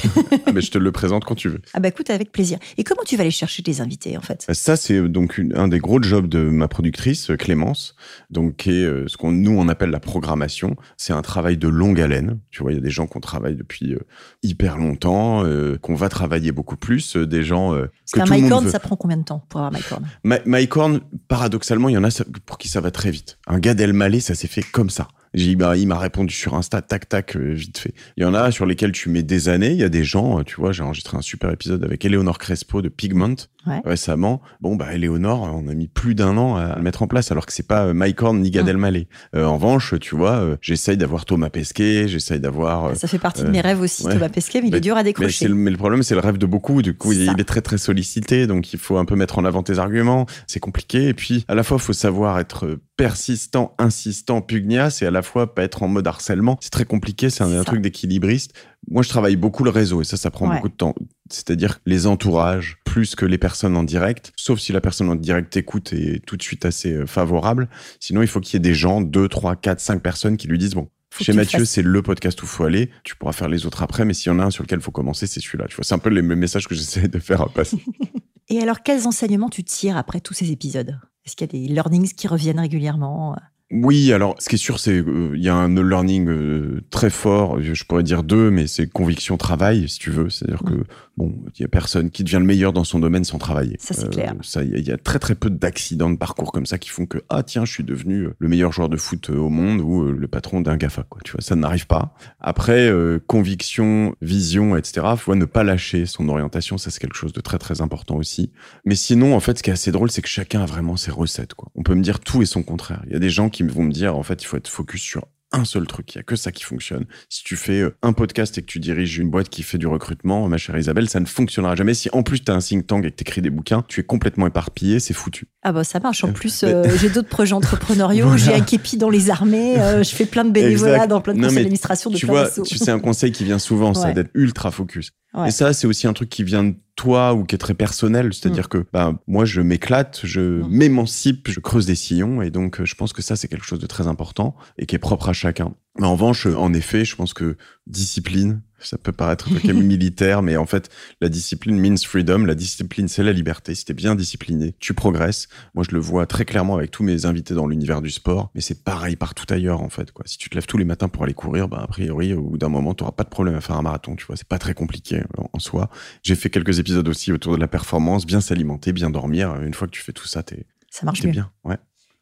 Ah, mais je te le présente quand tu veux. ah bah écoute, avec plaisir. Et comment tu vas aller chercher tes invités en fait? Ça, c'est euh, donc une- un des gros jobs de ma productrice, euh, Clémence, donc qui est euh, ce qu'on nous on appelle la programmation. C'est un travail de longue haleine. Tu vois, il y a des gens qu'on travaille depuis euh, hyper longtemps, euh, qu'on va travailler beaucoup plus, euh, des gens le monde Mycorn, ça prend combien de temps pour avoir un Mycorn Mycorn, paradoxalement, il y en a pour qui ça va très vite. Un gars d'Elmaleh, ça s'est fait comme ça. J'ai- bah, il m'a répondu sur Insta, tac, tac, euh, vite fait. Il y en a sur lesquels tu mets des années. Il y a des gens, euh, tu vois, j'ai enregistré un super épisode avec Eleonore Crespo de Pigment Ouais. récemment. Bon, bah, Eleonore, on a mis plus d'un an à le mettre en place, alors que c'est pas euh, Mycorn ni Gad. Elmaleh. Euh, en revanche, tu vois, euh, j'essaye d'avoir Thomas Pesquet, j'essaye d'avoir... euh, Ça fait partie de mes rêves aussi, ouais. Thomas Pesquet, mais il est dur à décrocher. le, mais le problème, c'est le rêve de beaucoup. Du coup, il, est très très sollicité, donc il faut un peu mettre en avant tes arguments. C'est compliqué. Et puis, à la fois, il faut savoir être persistant, insistant, pugnace, et à la fois pas être en mode harcèlement. C'est très compliqué. C'est un, truc d'équilibriste. Moi, je travaille beaucoup le réseau, et ça, ça prend Ouais. beaucoup de temps. C'est-à-dire les entourages plus que les personnes en direct, sauf si la personne en direct écoute et est tout de suite assez euh, favorable. Sinon, il faut qu'il y ait des gens, deux, trois, quatre, cinq personnes qui lui disent bon. Faut Chez le Mathieu, c'est le podcast où faut aller. Tu pourras faire les autres après, mais s'il y en a un sur lequel il faut commencer, c'est celui-là. Tu vois, c'est un peu les mêmes messages que j'essaie de faire passer. <laughs> Et alors, quels enseignements tu tires après tous ces épisodes? Est-ce qu'il y a des learnings qui reviennent régulièrement? Oui, alors ce qui est sûr, c'est euh, il y a un learning euh, très fort. Je pourrais dire deux, mais c'est conviction travail, si tu veux. C'est-à-dire que bon, il y a personne qui devient le meilleur dans son domaine sans travailler. Ça, c'est clair. Ça, il y, a- il y a très très peu d'accidents de parcours comme ça qui font que ah tiens, je suis devenu euh, le meilleur joueur de foot euh, au monde ou euh, le patron d'un Gafa. Quoi, tu vois, ça n'arrive pas. Après, euh, conviction, vision, etc. Faut ne pas lâcher son orientation. Ça, c'est quelque chose de très très important aussi. Mais sinon, en fait, ce qui est assez drôle, c'est que chacun a vraiment ses recettes. Quoi. On peut me dire tout et son contraire. Il y a des gens qui vont me dire, en fait, il faut être focus sur un seul truc. Il y a que ça qui fonctionne. Si tu fais euh, un podcast et que tu diriges une boîte qui fait du recrutement, ma chère Isabelle, ça ne fonctionnera jamais. Si en plus tu as un think tank et que tu écris des bouquins, tu es complètement éparpillé, c'est foutu. Ah bah ça marche. En Euh, plus, euh, j'ai d'autres projets <laughs> entrepreneuriaux. Voilà. J'ai un képi dans les armées. euh, je fais plein de bénévolat Exact. dans plein de conseils d'administration tu plein vois, sais, un conseil qui vient souvent, ça d'être ultra focus. Ouais. Et ça, c'est aussi un truc qui vient de toi ou qui est très personnel. C'est-à-dire que bah, moi, je m'éclate, je Mm. m'émancipe, je creuse des sillons. Et donc, euh, je pense que ça, c'est quelque chose de très important et qui est propre à chacun. Mais en revanche, euh, en effet, je pense que discipline, ça peut paraître un truc <laughs> militaire, mais en fait, la discipline means freedom. La discipline, c'est la liberté. Si t'es bien discipliné, tu progresses. Moi, je le vois très clairement avec tous mes invités dans l'univers du sport, mais c'est pareil partout ailleurs, en fait. Quoi. Si tu te lèves tous les matins pour aller courir, bah, a priori, au bout d'un moment, tu pas de problème à faire un marathon. Tu vois, c'est pas très compliqué en, en soi. J'ai fait quelques épisodes aussi autour de la performance, bien s'alimenter, bien dormir. Une fois que tu fais tout ça, t'es Ça marche t'es mieux. bien. Ouais.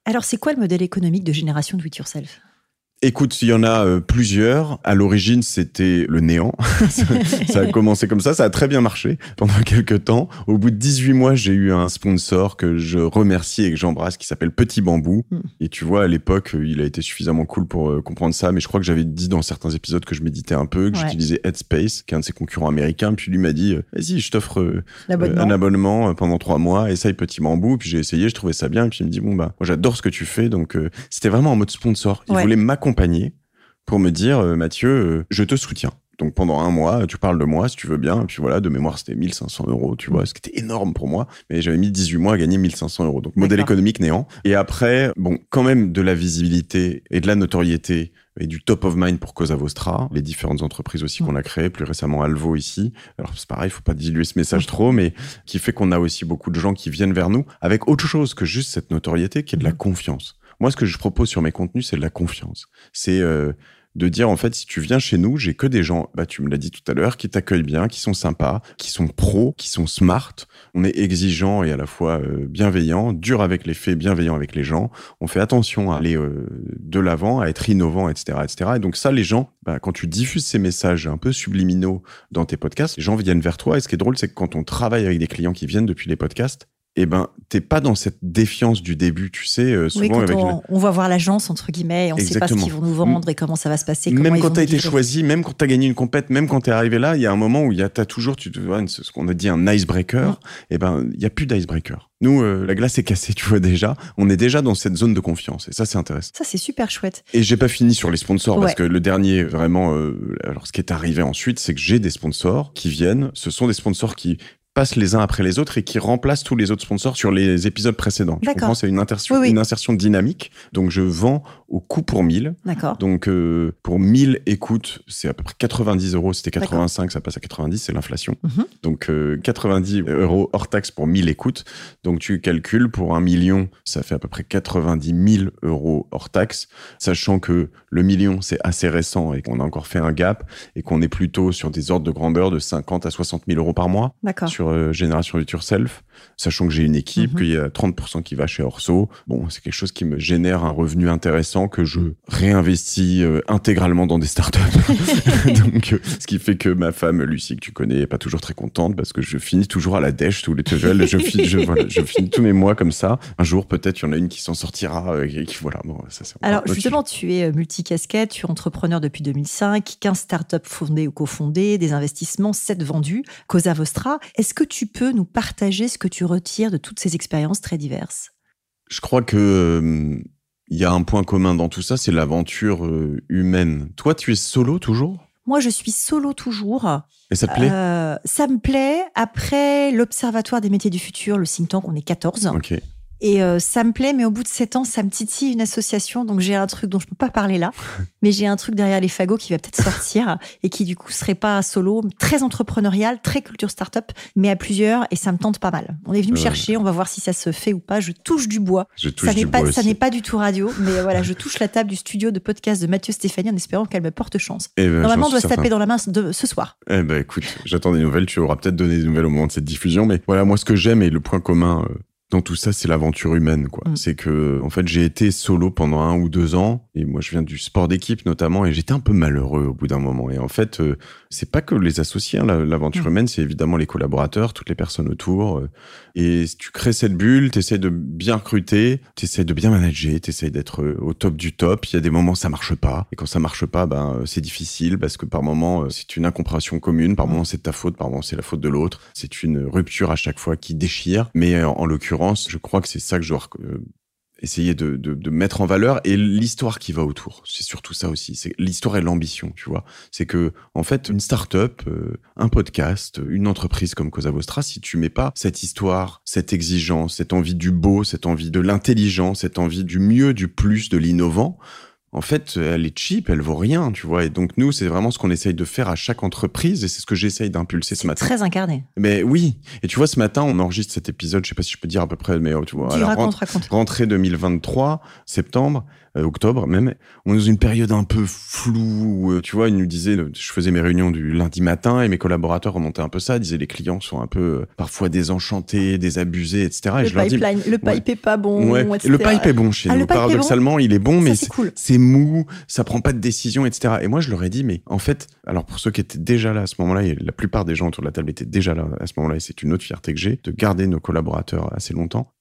Alors, c'est quoi le modèle économique de génération do it yourself? Écoute, il y en a euh, plusieurs. À l'origine, c'était le néant. <laughs> ça, ça a <laughs> commencé comme ça. Ça a très bien marché pendant quelques temps. Au bout de 18 mois, j'ai eu un sponsor que je remercie et que j'embrasse qui s'appelle Petit Bambou. Mm. Et tu vois, à l'époque, euh, il a été suffisamment cool pour euh, comprendre ça. Mais je crois que j'avais dit dans certains épisodes que je méditais un peu, que Ouais. j'utilisais Headspace, qui est un de ses concurrents américains. Puis lui m'a dit, euh, vas-y, je t'offre un abonnement pendant trois mois, essaye Petit Bambou. Puis j'ai essayé, je trouvais ça bien. Et puis il me dit, bon, bah, moi j'adore ce que tu fais. Donc euh, c'était vraiment en mode sponsor. Il Ouais. voulait m'accompagner pour me dire, euh, Mathieu, euh, je te soutiens. Donc pendant un mois, tu parles de moi si tu veux bien. Et puis voilà, de mémoire, c'était 1500 euros, tu vois, ce qui était énorme pour moi. Mais j'avais mis 18 mois à gagner 1500 euros. Donc modèle économique néant. Et après, bon, quand même de la visibilité et de la notoriété et du top of mind pour Cosa Vostra, les différentes entreprises aussi qu'on a créées, plus récemment Alvo ici. Alors c'est pareil, faut pas diluer ce message trop, mais qui fait qu'on a aussi beaucoup de gens qui viennent vers nous avec autre chose que juste cette notoriété, qui est de la confiance. Moi, ce que je propose sur mes contenus, c'est de la confiance. C'est euh, de dire en fait si tu viens chez nous, j'ai que des gens, bah tu me l'as dit tout à l'heure, qui t'accueillent bien, qui sont sympas, qui sont pros, qui sont smart. On est exigeant et à la fois euh, bienveillant, dur avec les faits, bienveillant avec les gens. On fait attention à aller euh, de l'avant, à être innovant, etc., etc. Et donc ça, les gens, bah, quand tu diffuses ces messages un peu subliminaux dans tes podcasts, les gens viennent vers toi. Et ce qui est drôle, c'est que quand on travaille avec des clients qui viennent depuis les podcasts, eh ben, t'es pas dans cette défiance du début, tu sais, euh, souvent Oui, quand avec on, une- on va voir l'agence, entre guillemets, et on ne sait pas ce qu'ils vont nous vendre et comment ça va se passer. même quand tu as été choisi, même quand tu as gagné une compète, même quand tu es arrivé là, il y a un moment où il y a t'as toujours tu te vois ce qu'on a dit un icebreaker, Mm. et ben il y a plus d'icebreaker. Nous euh, la glace est cassée, <laughs> tu vois déjà, on est déjà dans cette zone de confiance et ça c'est intéressant. Ça, c'est super chouette. Et j'ai pas fini sur les sponsors parce que le dernier vraiment euh, alors ce qui est arrivé ensuite, c'est que j'ai des sponsors qui viennent, ce sont des sponsors qui passent les uns après les autres et qui remplacent tous les autres sponsors sur les épisodes précédents. Comprends, c'est une insertion, une insertion dynamique. Donc, je vends au coût pour 1000. D'accord. Donc, euh, pour 1000 écoutes, c'est à peu près 90 euros. C'était 85, ça passe à 90, c'est l'inflation. Mhm. Donc, 90 euros hors taxe pour 1000 écoutes. Donc, tu calcules pour un million, ça fait à peu près 90 000 euros hors taxe, sachant que le million, c'est assez récent et qu'on a encore fait un gap et qu'on est plutôt sur des ordres de grandeur de 50 à 60 000 euros par mois sur euh, Génération Future Self, sachant que j'ai une équipe, mhm. qu'il y a 30% qui va chez Orso. Bon, c'est quelque chose qui me génère un revenu intéressant que je réinvestis euh, intégralement dans des startups. <laughs> <laughs> Donc, euh, ce qui fait que ma femme, Lucie, que tu connais, est pas toujours très contente parce que je finis toujours à la dèche tous les je, je, je, je finis tous mes mois comme ça. Un jour, peut-être, il y en a une qui s'en sortira. Et qui, voilà, bon, ça, Alors, justement, tu es multicasquette, tu es entrepreneur depuis 2005, 15 startups fondées ou cofondées, des investissements, 7 vendus, Cosa Vostra. Est-ce que tu peux nous partager ce que tu retires de toutes ces expériences très diverses Je crois que euh, il y a un point commun dans tout ça, c'est l'aventure euh, humaine. Toi, tu es solo toujours? Moi, je suis solo toujours. Et ça te plaît? Euh, Ça me plaît. Après l'Observatoire des métiers du futur, le think tank, on est 14. Ok. Et euh, ça me plaît, mais au bout de sept ans, ça me titille une association. Donc j'ai un truc dont je peux pas parler là, <laughs> mais j'ai un truc derrière les fagots qui va peut-être sortir <laughs> et qui du coup serait pas solo, très entrepreneurial, très culture startup, mais à plusieurs. Et ça me tente pas mal. On est venu me chercher, on va voir si ça se fait ou pas. Je touche du bois. Je touche ça n'est pas, ça n'est pas du tout radio, mais voilà, <laughs> je touche la table du studio de podcast de Mathieu Stéphanie en espérant qu'elle me porte chance. Eh ben, Normalement, on doit se taper dans la main de, ce soir. Eh ben écoute, j'attends des nouvelles. Tu auras peut-être donné des nouvelles au moment de cette diffusion, mais voilà, moi ce que j'aime et le point commun. Dans tout ça, c'est l'aventure humaine, quoi. Mm. C'est que, en fait, j'ai été solo pendant un ou deux ans, et moi, je viens du sport d'équipe notamment, et j'étais un peu malheureux au bout d'un moment. Et en fait, euh, c'est pas que les associés, hein, l'aventure mm. humaine, c'est évidemment les collaborateurs, toutes les personnes autour. Euh, et tu crées cette bulle, tu essaies de bien recruter, tu essaies de bien manager, tu essaies d'être euh, au top du top. Il y a des moments, ça marche pas. Et quand ça marche pas, ben, c'est difficile parce que par moments, c'est une incompréhension commune. Par moments, c'est ta faute, par moments, c'est la faute de l'autre. C'est une rupture à chaque fois qui déchire. Mais en l'occurrence, je crois que c'est ça que je dois euh, essayer de, de, mettre en valeur et l'histoire qui va autour. C'est surtout ça aussi. C'est l'histoire et l'ambition, tu vois. C'est que en fait, une start-up, euh, un podcast, une entreprise comme Cosa Vostra, si tu mets pas cette histoire, cette exigence, cette envie du beau, cette envie de l'intelligence, cette envie du mieux, du plus, de l'innovant, en fait, elle est cheap, elle vaut rien, tu vois. Et donc nous, c'est vraiment ce qu'on essaye de faire à chaque entreprise, et c'est ce que j'essaye d'impulser ce matin. Très incarné. Mais oui. Et tu vois, ce matin, on enregistre cet épisode. Je sais pas si je peux dire à peu près, mais oh, tu vois, tu raconte, raconte. rentrée 2023, septembre. Euh, octobre même, on est dans une période un peu floue. Euh, tu vois, il nous disait, je faisais mes réunions du lundi matin et mes collaborateurs remontaient un peu ça, disaient les clients sont un peu euh, parfois désenchantés, désabusés, etc. Le et je leur dis, le pipe est pas bon. Le pipe est bon chez ah, nous. Paradoxalement, il est bon, mais c'est mou, ça prend pas de décision, etc. Et moi, je leur ai dit, mais en fait, alors pour ceux qui étaient déjà là à ce moment-là, et la plupart des gens autour de la table étaient déjà là à ce moment-là, et c'est une autre fierté que j'ai de garder nos collaborateurs assez longtemps.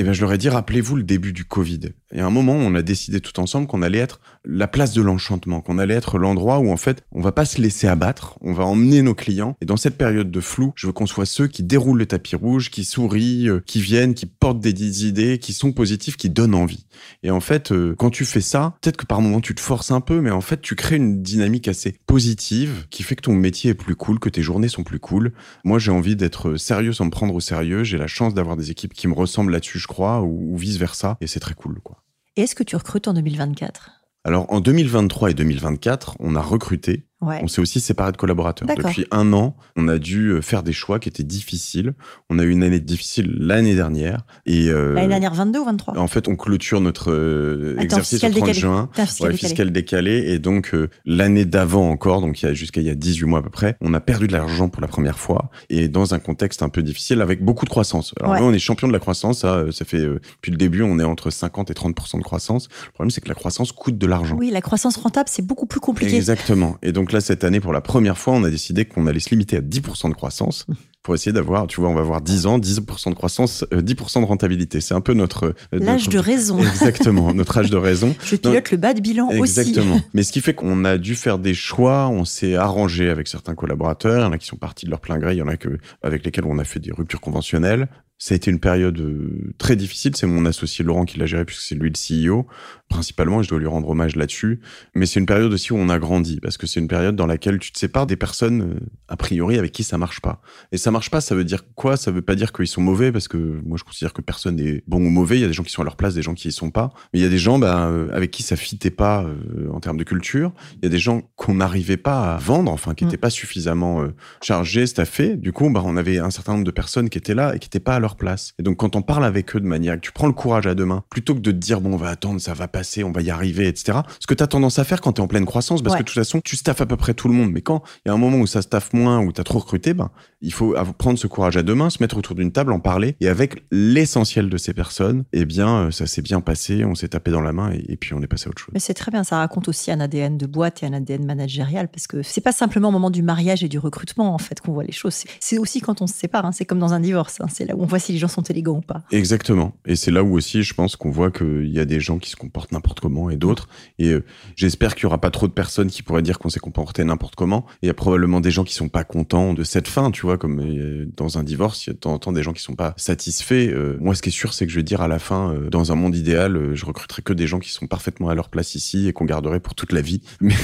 Et ben, je leur ai dit, rappelez-vous le début du Covid. Et à un moment, on a décidé tout ensemble qu'on allait être la place de l'enchantement, qu'on allait être l'endroit où, en fait, on va pas se laisser abattre, on va emmener nos clients. Et dans cette période de flou, je veux qu'on soit ceux qui déroulent le tapis rouge, qui sourient, euh, qui viennent, qui portent des idées, qui sont positifs, qui donnent envie. Et en fait, euh, quand tu fais ça, peut-être que par moment, tu te forces un peu, mais en fait, tu crées une dynamique assez positive qui fait que ton métier est plus cool, que tes journées sont plus cool. Moi, j'ai envie d'être sérieux sans me prendre au sérieux. J'ai la chance d'avoir des équipes qui me ressemblent là-dessus, crois, ou, ou vice versa. Et c'est très cool, quoi. Et est-ce que tu recrutes en 2024 alors en 2023 et 2024, on a recruté on s'est aussi séparé de collaborateurs. Depuis un an, on a dû euh, faire des choix qui étaient difficiles. On a eu une année difficile l'année dernière. Et euh, l'année dernière, 22 ou 23 En fait, on clôture notre euh, exercice au 30 juin. Fiscal, fiscal, décalé. Et donc, l'année d'avant encore, donc jusqu'à il y a 18 mois à peu près, on a perdu de l'argent pour la première fois. Et dans un contexte un peu difficile avec beaucoup de croissance. Alors nous, on est champion de la croissance. Ça, ça fait, depuis le début, on est entre 50 et 30% de croissance. Le problème, c'est que la croissance coûte de l'argent. Oui, la croissance rentable, c'est beaucoup plus compliqué. Exactement. Et donc, là, cette année, pour la première fois, on a décidé qu'on allait se limiter à 10% de croissance pour essayer d'avoir, tu vois, on va avoir 10 ans, 10% de croissance, 10% euh, de rentabilité. C'est un peu notre... Euh, L'âge de raison. <laughs> Exactement, notre âge de raison. Je pilote le bas de bilan aussi. Exactement. <laughs> Mais ce qui fait qu'on a dû faire des choix, on s'est arrangé avec certains collaborateurs, il y en a qui sont partis de leur plein gré, il y en a que, avec lesquels on a fait des ruptures conventionnelles. Ça a été une période euh, très difficile. C'est mon associé Laurent qui l'a géré puisque c'est lui le CEO. Principalement, je dois lui rendre hommage là-dessus. Mais c'est une période aussi où on a grandi, parce que c'est une période dans laquelle tu te sépares des personnes, euh, a priori, avec qui ça marche pas. Et ça marche pas, ça veut dire quoi? Ça veut pas dire qu'ils sont mauvais, parce que moi, je considère que personne n'est bon ou mauvais. Il y a des gens qui sont à leur place, des gens qui y sont pas. Mais il y a des gens bah, euh, avec qui ça fitait pas euh, en termes de culture. Il y a des gens qu'on n'arrivait pas à vendre, enfin, qui n'étaient mm. pas suffisamment euh, chargés, staffés. Du coup, bah, on avait un certain nombre de personnes qui étaient là et qui n'étaient pas à leur place. Et donc, quand on parle avec eux de manière que tu prends le courage à deux mains, plutôt que de te dire, bon, on va attendre, ça va passer, on va y arriver, etc. Ce que tu as tendance à faire quand tu es en pleine croissance, parce que de toute façon, tu staffes à peu près tout le monde. Mais quand il y a un moment où ça staffe moins, où tu as trop recruté, ben, il faut prendre ce courage à deux mains, se mettre autour d'une table, en parler. Et avec l'essentiel de ces personnes, eh bien, euh, ça s'est bien passé, on s'est tapé dans la main et, puis on est passé à autre chose. Mais c'est très bien, ça raconte aussi un ADN de boîte et un ADN managérial parce que c'est pas simplement au moment du mariage et du recrutement en fait qu'on voit les choses. C'est aussi quand on se sépare, hein. c'est comme dans un divorce. Hein. c'est là où on voit si les gens sont élégants ou pas. Exactement. Et c'est là où aussi je pense qu'on voit qu'il y a des gens qui se comportent n'importe comment et d'autres. Et euh, j'espère qu'il y aura pas trop de personnes qui pourraient dire qu'on s'est comporté n'importe comment. il y a probablement des gens qui sont pas contents de cette fin, tu vois, comme euh, dans un divorce, il y a de temps en temps des gens qui sont pas satisfaits. Euh, moi, ce qui est sûr, c'est que je vais dire à la fin, dans un monde idéal, je recruterai que des gens qui sont parfaitement à leur place ici et qu'on garderait pour toute la vie. <laughs> Mais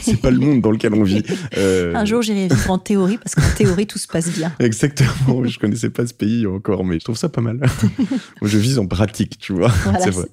c'est pas le monde dans lequel on vit. Un jour, j'irai vivre en théorie parce qu'en théorie, tout se passe bien. <laughs> Exactement. Je connaissais pas ce pays encore, mais je trouve ça pas mal. <laughs> je vis en pratique, tu vois.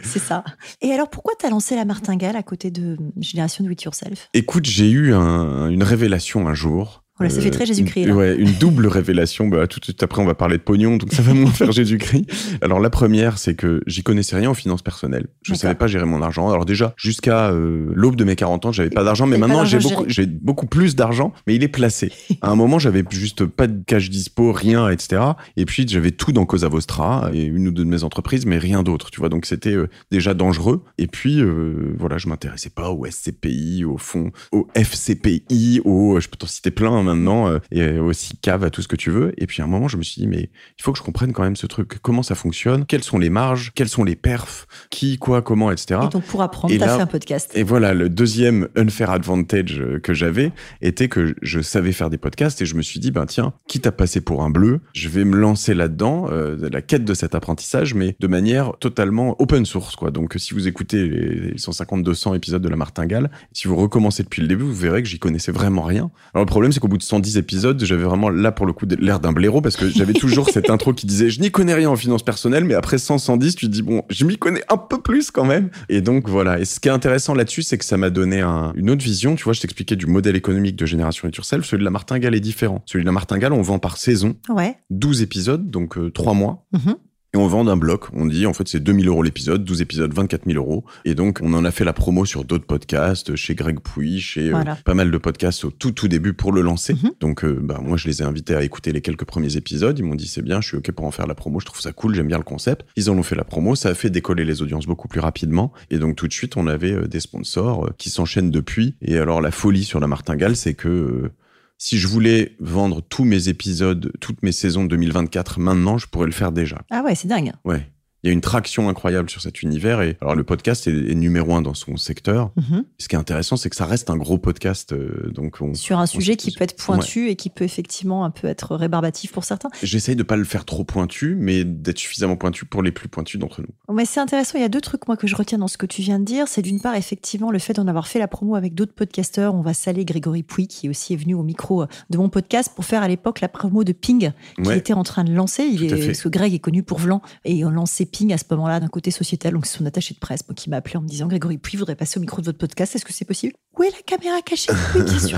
c'est ça. Et alors, pourquoi tu lancé la martingale à côté de Génération Do It Yourself? Écoute, j'ai eu une révélation un jour. Voilà, ça fait très Jésus-Christ. Ouais, une double révélation. Bah, tout de suite après, on va parler de pognon, donc ça va moins faire Jésus-Christ. Alors la première, c'est que j'y connaissais rien en finances personnelles. Je savais pas gérer mon argent. Alors déjà, jusqu'à euh, l'aube de mes 40 ans, j'avais pas d'argent, mais maintenant j'ai beaucoup, j'ai beaucoup plus d'argent, mais il est placé. <laughs> à un moment, j'avais juste pas de cash dispo, rien, etc. Et puis j'avais tout dans Cosa Vostra et une ou deux de mes entreprises, mais rien d'autre. Tu vois, donc c'était euh, déjà dangereux. Et puis euh, voilà, je m'intéressais pas au SCPI, au fond, au FCPI, au, je peux t'en citer plein. Maintenant, euh, et aussi cave à tout ce que tu veux. Et puis à un moment, je me suis dit, mais il faut que je comprenne quand même ce truc. Comment ça fonctionne? Quelles sont les marges? Quels sont les perfs? Qui, quoi, comment, etc. Et donc pour apprendre, tu as fait un podcast. Et voilà, le deuxième unfair advantage euh, que j'avais était que je savais faire des podcasts et je me suis dit, ben tiens, quitte à passer pour un bleu, je vais me lancer là-dedans, euh, la quête de cet apprentissage, mais de manière totalement open source, quoi. Donc si vous écoutez les 150-200 épisodes de la Martingale, si vous recommencez depuis le début, vous verrez que j'y connaissais vraiment rien. Alors le problème, c'est qu'au bout de 110 épisodes, j'avais vraiment là pour le coup l'air d'un blaireau parce que j'avais <laughs> toujours cette intro qui disait je n'y connais rien en finance personnelle, mais après 100, 110, tu te dis bon, je m'y connais un peu plus quand même. Et donc voilà. Et ce qui est intéressant là-dessus, c'est que ça m'a donné une autre vision. Tu vois, je t'expliquais du modèle économique de Génération It Yourself. Celui de la Martingale est différent. Celui de la Martingale, on vend par saison. Ouais. 12 épisodes, donc euh, 3 mois. Mm-hmm et on vend un bloc. On dit, en fait, c'est 2000 euros l'épisode, 12 épisodes, 24 000 euros. Et donc, on en a fait la promo sur d'autres podcasts, chez Greg Pouy, chez euh, pas mal de podcasts au tout, tout début pour le lancer. Mhm. Donc, euh, bah, moi, je les ai invités à écouter les quelques premiers épisodes. Ils m'ont dit, c'est bien, je suis OK pour en faire la promo. Je trouve ça cool, j'aime bien le concept. Ils en ont fait la promo. Ça a fait décoller les audiences beaucoup plus rapidement. Et donc, tout de suite, on avait euh, des sponsors qui s'enchaînent depuis. Et alors, la folie sur la martingale, c'est que si je voulais vendre tous mes épisodes, toutes mes saisons 2024 maintenant, je pourrais le faire déjà. Ah ouais, c'est dingue. Ouais il y a une traction incroyable sur cet univers. Et alors, le podcast est, numéro un dans son secteur. Mhm. Ce qui est intéressant, c'est que ça reste un gros podcast. Euh, donc sur un sujet qui peut être pointu et qui peut effectivement un peu être rébarbatif pour certains. J'essaye de pas le faire trop pointu, mais d'être suffisamment pointu pour les plus pointus d'entre nous. Mais c'est intéressant. Il y a deux trucs moi que je retiens dans ce que tu viens de dire. C'est d'une part effectivement le fait d'en avoir fait la promo avec d'autres podcasteurs. On va saler Grégory Pouy qui aussi est venu au micro de mon podcast pour faire à l'époque la promo de Ping qui était en train de lancer. Il est, parce que Greg est connu pour Vlan et on lançait Ping à ce moment-là d'un côté sociétal, donc c'est son attaché de presse qui m'a appelé en me disant Grégory Puy voudrait passer au micro de votre podcast, est-ce que c'est possible? Où est la caméra cachée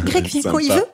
Greg <laughs> vient quand il veut.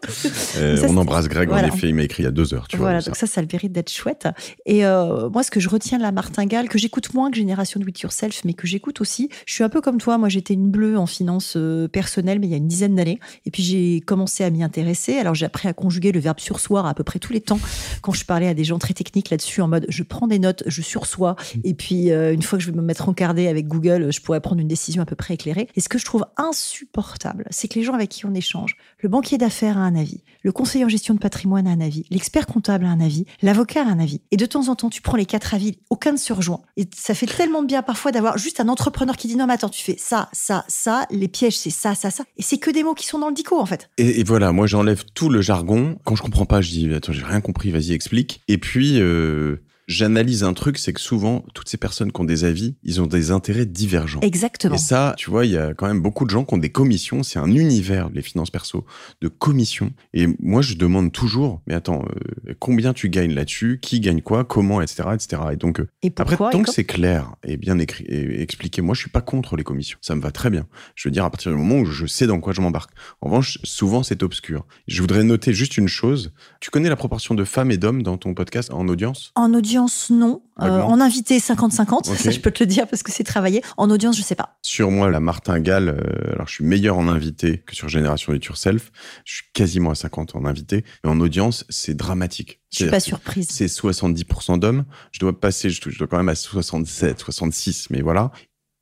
Euh, on embrasse Greg, en effet, il m'a écrit il y a deux heures. Tu voilà, vois, donc ça. ça, a le mérite d'être chouette. Et euh, moi, ce que je retiens de la martingale, que j'écoute moins que Génération Do It Yourself, mais que j'écoute aussi, je suis un peu comme toi, moi j'étais une bleue en finance euh, personnelle, mais il y a une dizaine d'années, et puis j'ai commencé à m'y intéresser. Alors j'ai appris à conjuguer le verbe sursoir à, à peu près tous les temps quand je parlais à des gens très techniques là-dessus, en mode je prends des notes, je sursois, et puis une fois que je vais me mettre encardé avec Google, je pourrais prendre une décision à peu près éclairée. Et ce que je trouve insupportable, c'est que les gens avec qui on échange, le banquier d'affaires a un avis, le conseiller en gestion de patrimoine a un avis, l'expert comptable a un avis, l'avocat a un avis. Et de temps en temps, tu prends les quatre avis, aucun ne se rejoint. Et ça fait tellement bien parfois d'avoir juste un entrepreneur qui dit non, mais attends, tu fais ça, ça, ça, les pièges, c'est ça, ça, ça. Et c'est que des mots qui sont dans le dico, en fait. Et, voilà, moi, j'enlève tout le jargon. Quand je comprends pas, je dis, attends, j'ai rien compris, vas-y, explique. Et puis, euh, j'analyse un truc, c'est que souvent, toutes ces personnes qui ont des avis, ils ont des intérêts divergents. Exactement. Et ça, tu vois, il y a quand même beaucoup de gens qui ont des commissions. C'est un univers, les finances perso, de commissions. Et moi, je demande toujours, mais attends, euh, combien tu gagnes là-dessus? Qui gagne quoi? Comment? Etc. etc. Et donc, euh, Et après, tant que c'est clair et bien écrit et expliqué, moi, je suis pas contre les commissions. Ça me va très bien. Je veux dire, à partir du moment où je sais dans quoi je m'embarque. En revanche, souvent, c'est obscur. Je voudrais noter juste une chose. Tu connais la proportion de femmes et d'hommes dans ton podcast en audience? En audience, non. Euh, Vaguement. en invité, 50-50. Ok. Ça, je peux te le dire parce que c'est travaillé. En audience, je sais pas. Sur moi, la martingale, euh, alors je suis meilleur en invité que sur Génération It Yourself. Je suis quasiment à 50 en invité. Mais en audience, c'est dramatique. Je suis pas surprise. C'est 70% d'hommes. Je dois passer, je, je dois quand même à 67, 66, mais voilà.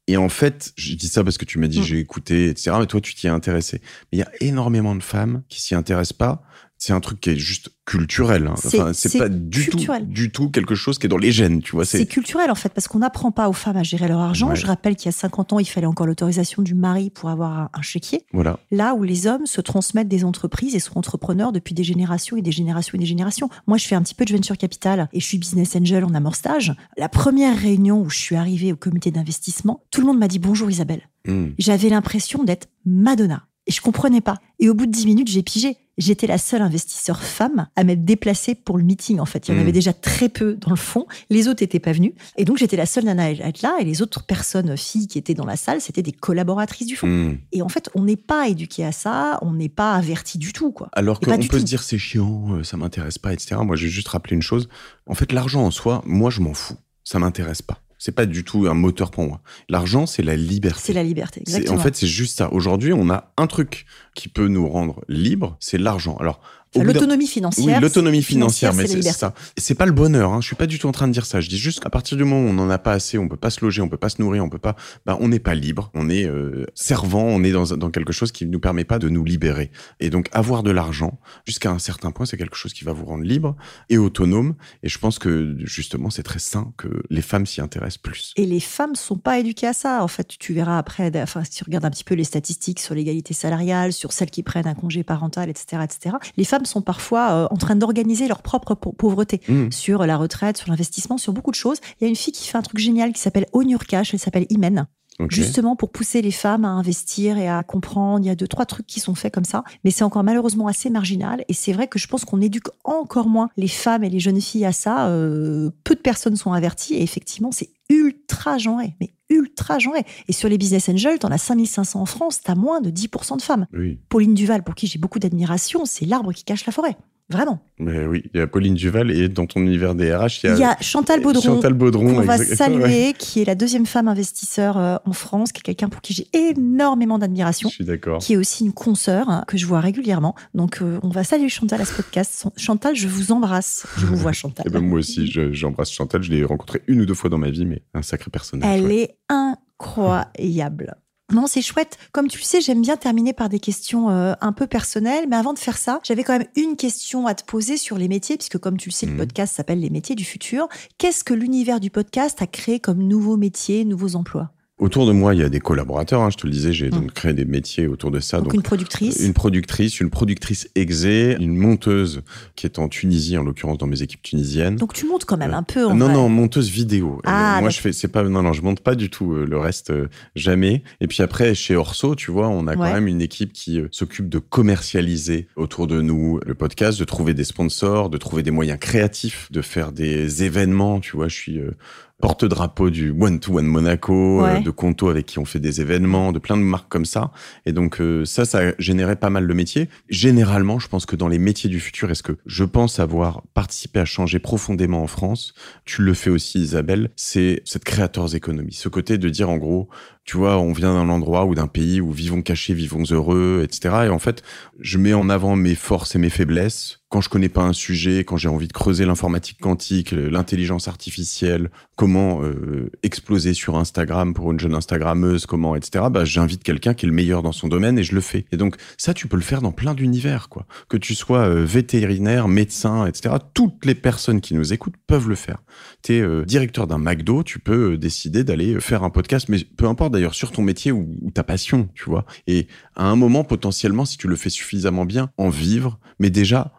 Et en fait, je dis ça parce que tu m'as dit Mm. j'ai écouté, etc. Mais toi, tu t'y es intéressé. Mais il y a énormément de femmes qui s'y intéressent pas. C'est un truc qui est juste culturel. hein. C'est- Enfin, c'est c'est pas du tout, culturel. du tout quelque chose qui est dans les gènes, tu vois. C'est culturel en fait, parce qu'on n'apprend pas aux femmes à gérer leur argent. Ouais. Je rappelle qu'il y a 50 ans, il fallait encore l'autorisation du mari pour avoir un- un chéquier. voilà. Là où les hommes se transmettent des entreprises et sont entrepreneurs depuis des générations et des générations et des générations. Moi, je fais un petit peu de venture capital et je suis business angel en amorçage. La première réunion où je suis arrivée au comité d'investissement, tout le monde m'a dit bonjour Isabelle. Hmm. J'avais l'impression d'être Madonna. Et je comprenais pas. Et au bout de 10 minutes, j'ai pigé. J'étais la seule investisseur femme à m'être déplacée pour le meeting, en fait. Il y en Mm. avait déjà très peu dans le fond. Les autres n'étaient pas venus. Et donc, j'étais la seule nana à être là. Et les autres personnes, filles qui étaient dans la salle, c'était des collaboratrices du fond. Hmm. Et en fait, on n'est pas éduqué à ça. On n'est pas averti du tout, quoi. Alors qu'on peut tout. se dire c'est chiant, euh, ça m'intéresse pas, etc. Moi, je vais juste rappeler une chose. En fait, l'argent en soi, moi, je m'en fous. Ça m'intéresse pas. C'est pas du tout un moteur pour moi. L'argent, c'est la liberté. C'est la liberté. Exactement. En fait, c'est juste ça. Aujourd'hui, on a un truc qui peut nous rendre libres, c'est l'argent. Alors, L'autonomie financière. oui, l'autonomie financière, mais c'est ça. C'est pas le bonheur. Hein. Je suis pas du tout en train de dire ça. Je dis juste qu'à partir du moment où on n'en a pas assez, on peut pas se loger, on peut pas se nourrir, on peut pas. Bah, on n'est pas libre. On est euh, servant. On est dans, dans quelque chose qui ne nous permet pas de nous libérer. Et donc, avoir de l'argent jusqu'à un certain point, c'est quelque chose qui va vous rendre libre et autonome. Et je pense que justement, c'est très sain que les femmes s'y intéressent plus. Et les femmes sont pas éduquées à ça. En fait, tu verras après, enfin, si tu regardes un petit peu les statistiques sur l'égalité salariale, sur celles qui prennent un congé parental, etc., etc., les femmes sont parfois euh, en train d'organiser leur propre pau- pauvreté Mmh. sur la retraite, sur l'investissement, sur beaucoup de choses. Il y a une fille qui fait un truc génial qui s'appelle Cash, elle s'appelle Imen, Justement pour pousser les femmes à investir et à comprendre. Il y a deux, trois trucs qui sont faits comme ça, mais c'est encore malheureusement assez marginal. Et c'est vrai que je pense qu'on éduque encore moins les femmes et les jeunes filles à ça. Euh, peu de personnes sont averties et effectivement, c'est ultra genré, mais ultra genré. Et sur les business angels, t'en as 5500 en France, t'as moins de 10% de femmes. Oui. Pauline Duval, pour qui j'ai beaucoup d'admiration, c'est l'arbre qui cache la forêt. Vraiment. Mais oui, il y a Pauline Duval et dans ton univers des RH, il y a, Il y a Chantal Baudron. Chantal Baudron. qu'on va saluer, ouais. qui est la deuxième femme investisseur euh, en France, qui est quelqu'un pour qui j'ai énormément d'admiration, Je suis d'accord. qui est aussi une consoeur hein, que je vois régulièrement. Donc, euh, on va saluer Chantal à ce podcast. Chantal, je vous embrasse. Je vous vois, Chantal. <laughs> Et ben moi aussi, je- j'embrasse Chantal. Je l'ai rencontrée une ou deux fois dans ma vie, mais un sacré personnage. Elle ouais. est incroyable. Non, c'est chouette. Comme tu le sais, j'aime bien terminer par des questions euh, un peu personnelles. Mais avant de faire ça, j'avais quand même une question à te poser sur les métiers, puisque comme tu le sais, le Mhm. podcast s'appelle Les métiers du futur. Qu'est-ce que l'univers du podcast a créé comme nouveaux métiers, nouveaux emplois? Autour de moi, il y a des collaborateurs. hein, je te le disais, j'ai Mm. donc créé des métiers autour de ça. Donc, Donc, une productrice. une productrice, une productrice exé, une monteuse qui est en Tunisie, en l'occurrence dans mes équipes tunisiennes. Donc tu montes quand même Ouais. un peu. En non, vrai. non, monteuse vidéo. Ah, Euh, moi, d'accord. je fais, c'est pas, non, non, je monte pas du tout euh, le reste, euh, jamais. Et puis après, chez Orso, tu vois, on a quand même une équipe qui euh, s'occupe de commercialiser autour de nous le podcast, de trouver des sponsors, de trouver des moyens créatifs, de faire des événements. Tu vois, je suis euh, porte-drapeau du One to One Monaco, Ouais. euh, de Conto avec qui on fait des événements, de plein de marques comme ça. Et donc euh, ça, ça a généré pas mal le métier. Généralement, je pense que dans les métiers du futur, est-ce que je pense avoir participé à changer profondément en France? Tu le fais aussi, Isabelle. C'est cette créateurs économie, ce côté de dire en gros, tu vois, on vient d'un endroit ou d'un pays où vivons cachés, vivons heureux, etc. Et en fait, je mets en avant mes forces et mes faiblesses. Quand je connais pas un sujet, quand j'ai envie de creuser l'informatique quantique, l'intelligence artificielle, comment euh, exploser sur Instagram pour une jeune Instagrammeuse, comment, etc. Bah, j'invite quelqu'un qui est le meilleur dans son domaine et je le fais. Et donc ça, tu peux le faire dans plein d'univers, quoi. Que tu sois euh, vétérinaire, médecin, etc. Toutes les personnes qui nous écoutent peuvent le faire. T'es euh, directeur d'un McDo, tu peux euh, décider d'aller faire un podcast, mais peu importe d'ailleurs sur ton métier ou, ou ta passion, tu vois. Et à un moment, potentiellement, si tu le fais suffisamment bien, en vivre, mais déjà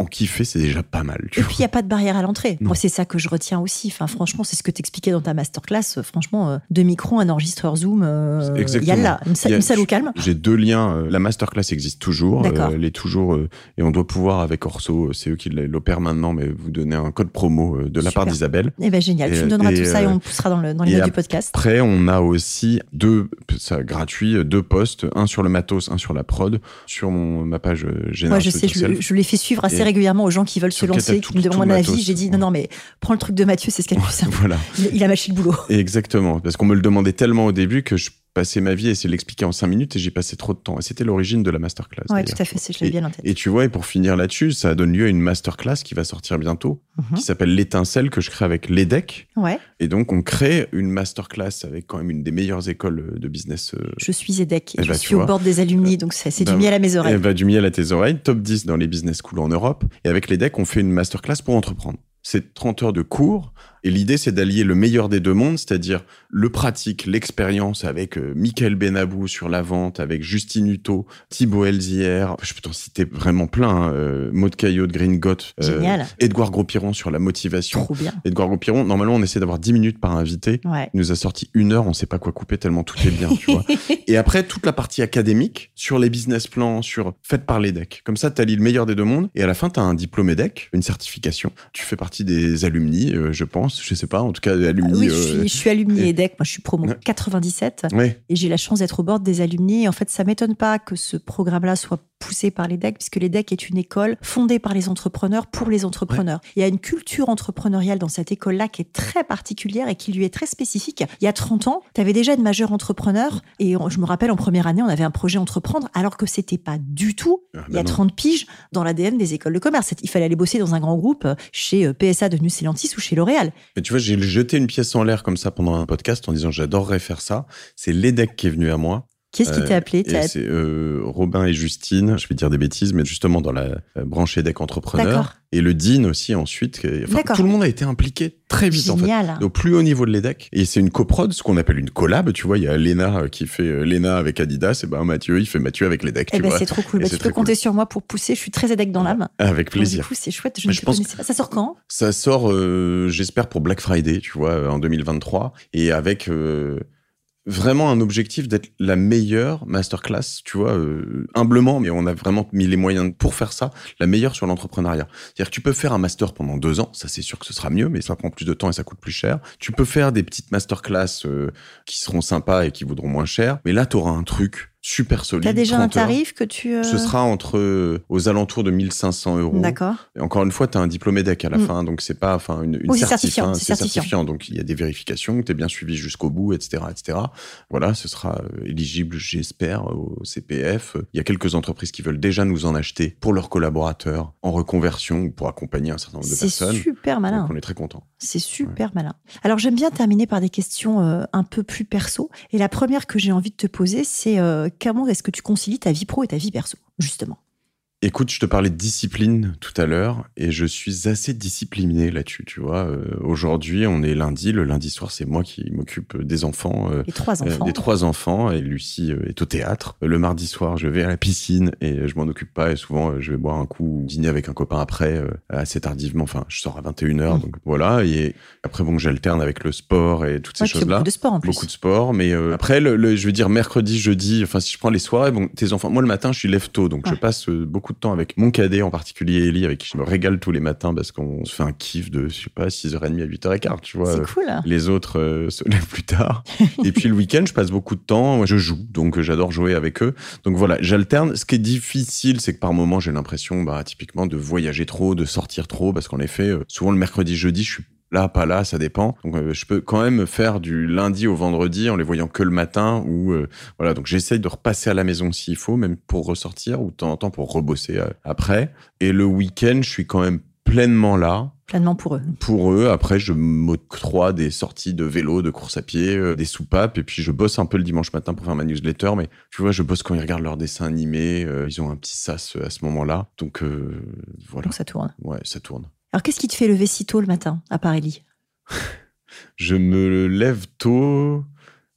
en kiffer, c'est déjà pas mal. et puis, il n'y a pas de barrière à l'entrée. Moi, c'est ça que je retiens aussi. Enfin, franchement, c'est ce que tu expliquais dans ta masterclass. Franchement, deux micros, un enregistreur Zoom, il y a là, une, salle, au calme. J'ai deux liens. La masterclass existe toujours. elle est toujours, et on doit pouvoir, avec Orso, c'est eux qui l'opèrent maintenant, mais vous donner un code promo de la part d'Isabelle. Eh ben, génial. tu me donneras tout ça et on poussera dans, le, dans les notes du podcast. Après, on a aussi deux, ça gratuit, deux posts, un sur le matos, un sur la prod, sur mon, ma page générale. Moi, je sais, je, les fais suivre assez régulièrement aux gens qui veulent se lancer, qui me demandent mon avis. J'ai dit, non, non, mais prends le truc de Mathieu, c'est ce qu'il y a de plus simple. Voilà. Il, a mâché le boulot. Exactement. Parce qu'on me le demandait tellement au début que je passer ma vie à essayer de l'expliquer en cinq minutes et j'ai passé trop de temps. Et c'était l'origine de la masterclass. Oui, tout à fait, je l'ai bien en tête. Et tu vois, et pour finir là-dessus, ça donne lieu à une masterclass qui va sortir bientôt, mhm. qui s'appelle l'étincelle que je crée avec l'EDEC. Ouais. Et donc, on crée une masterclass avec quand même une des meilleures écoles de business. Euh, je suis EDEC et, eh je ben, suis au bord des alumni, donc c'est du miel à mes oreilles. Eh ben, du miel à tes oreilles, top 10 dans les business schools en Europe. Et avec l'EDEC, on fait une masterclass pour entreprendre. C'est 30 heures de cours et l'idée, c'est d'allier le meilleur des deux mondes, c'est-à-dire le pratique, l'expérience avec euh, Michael Benabou sur la vente, avec Justine Hutto, Thibaut Elzière, je peux t'en citer vraiment plein, hein, euh, Maud Caillot de Green Got, euh, Edouard Gros-Piron sur la motivation. Trop bien. Edouard Gros-Piron, normalement, on essaie d'avoir 10 minutes par invité. Il nous a sorti une heure, on sait pas quoi couper tellement tout est bien, tu vois. <laughs> Et après, toute la partie académique, sur les business plans, sur faites par les decks. Comme ça, tu allies le meilleur des deux mondes. Et à la fin, tu as un diplôme EDEC, une certification. Tu fais partie des alumni, je pense je sais pas, en tout cas alumni. oui, je suis, je suis alumni EDEC, moi je suis promo 97 et j'ai la chance d'être au bord des alumni. Et en fait, ça m'étonne pas que ce programme-là soit poussé par l'EDEC, puisque l'EDEC est une école fondée par les entrepreneurs pour les entrepreneurs. Il y a une culture entrepreneuriale dans cette école-là qui est très particulière et qui lui est très spécifique. Il y a 30 ans, tu avais déjà une majeure entrepreneur et je me rappelle en première année, on avait un projet entreprendre alors que c'était pas du tout, ah, il y a 30 bah piges, dans l'ADN des écoles de commerce. Il fallait aller bosser dans un grand groupe chez euh, PSA de Nucelantis ou chez L'Oréal. Mais tu vois, j'ai jeté une pièce en l'air comme ça pendant un podcast en disant j'adorerais faire ça. C'est l'EDEC qui est venu à moi. Qu'est-ce qui t'a appelé? C'est euh, Robin et Justine, je vais dire des bêtises, mais justement dans la euh, branche EDEC entrepreneur. Et le Dean aussi ensuite. Enfin, tout le monde a été impliqué très vite Génial. en fait. Au plus haut niveau de l'EDEC. Et c'est une coprod, ce qu'on appelle une collab. Tu vois, il y a Lena qui fait euh, Lena avec Adidas, et ben Mathieu, il fait Mathieu avec l'EDEC. Eh ben, c'est trop cool. Bah, tu peux compter sur moi pour pousser. Je suis très EDEC dans l'âme. Avec plaisir. du coup, c'est chouette. Je ne pense pas. Ça sort quand? Ça sort, j'espère, pour Black Friday, tu vois, en 2023. Et avec vraiment un objectif d'être la meilleure masterclass, tu vois, euh, humblement, mais on a vraiment mis les moyens pour faire ça, la meilleure sur l'entrepreneuriat. C'est-à-dire que tu peux faire un master pendant deux ans, ça c'est sûr que ce sera mieux, mais ça prend plus de temps et ça coûte plus cher. Tu peux faire des petites masterclass euh, qui seront sympas et qui vaudront moins cher, mais là, tu auras un truc super solide. T'as déjà un tarif que tu. Euh, Ce sera entre euh, aux alentours de 1500 euros. D'accord. Et encore une fois, tu as un diplôme EDEC à la mm. fin, donc c'est pas, enfin, une, une oui, certifiant, c'est certifiant. Donc il y a des vérifications, tu es bien suivi jusqu'au bout, etc., etc. Voilà, ce sera euh, éligible, j'espère, au CPF. Il y a quelques entreprises qui veulent déjà nous en acheter pour leurs collaborateurs en reconversion ou pour accompagner un certain nombre de personnes. C'est super malin. Donc on est très content. C'est super malin. Alors j'aime bien terminer par des questions un peu plus perso. Et la première que j'ai envie de te poser, c'est comment est-ce que tu concilies ta vie pro et ta vie perso, justement? Écoute, je te parlais de discipline tout à l'heure et je suis assez discipliné là-dessus, tu vois. Euh, aujourd'hui, on est lundi. Le lundi soir, c'est moi qui m'occupe des enfants. Euh, les trois enfants. Euh, des trois enfants et Lucie est au théâtre. Le mardi soir, je vais à la piscine et je m'en occupe pas et souvent, je vais boire un coup, dîner avec un copain après, assez tardivement. Enfin, je sors à 21h, mmh. donc voilà. Et après, bon, j'alterne avec le sport et toutes ces choses-là. Beaucoup de sport en plus. Beaucoup de sport. Mais après, le, je veux dire, mercredi, jeudi, enfin, si je prends les soirées, bon, tes enfants, moi, le matin, je suis lève tôt, donc je passe beaucoup de temps avec mon cadet en particulier, Ellie, avec qui je me régale tous les matins parce qu'on se fait un kiff de, je sais pas, 6h30 à 8h15, tu vois. C'est cool. Les autres euh, se lèvent plus tard. <laughs> et puis le week-end, je passe beaucoup de temps, moi, je joue, donc euh, j'adore jouer avec eux. Donc voilà, j'alterne. Ce qui est difficile, c'est que par moment, j'ai l'impression, bah, typiquement, de voyager trop, de sortir trop, parce qu'en effet, euh, souvent le mercredi, jeudi, je suis Là, pas là, ça dépend. Donc, euh, je peux quand même faire du lundi au vendredi en les voyant que le matin. Ou euh, voilà, donc j'essaye de repasser à la maison s'il faut, même pour ressortir ou de temps en temps pour rebosser euh, après. Et le week-end, je suis quand même pleinement là. Pleinement pour eux. Pour eux. Après, je m'octroie des sorties de vélo, de course à pied, des soupapes. Et puis, je bosse un peu le dimanche matin pour faire ma newsletter. Mais tu vois, je bosse quand ils regardent leurs dessins animés. ils ont un petit sas à ce moment-là. Donc, voilà. Donc, ça tourne. Ouais, ça tourne. Alors, qu'est-ce qui te fait lever si tôt le matin, à Paris Je me lève tôt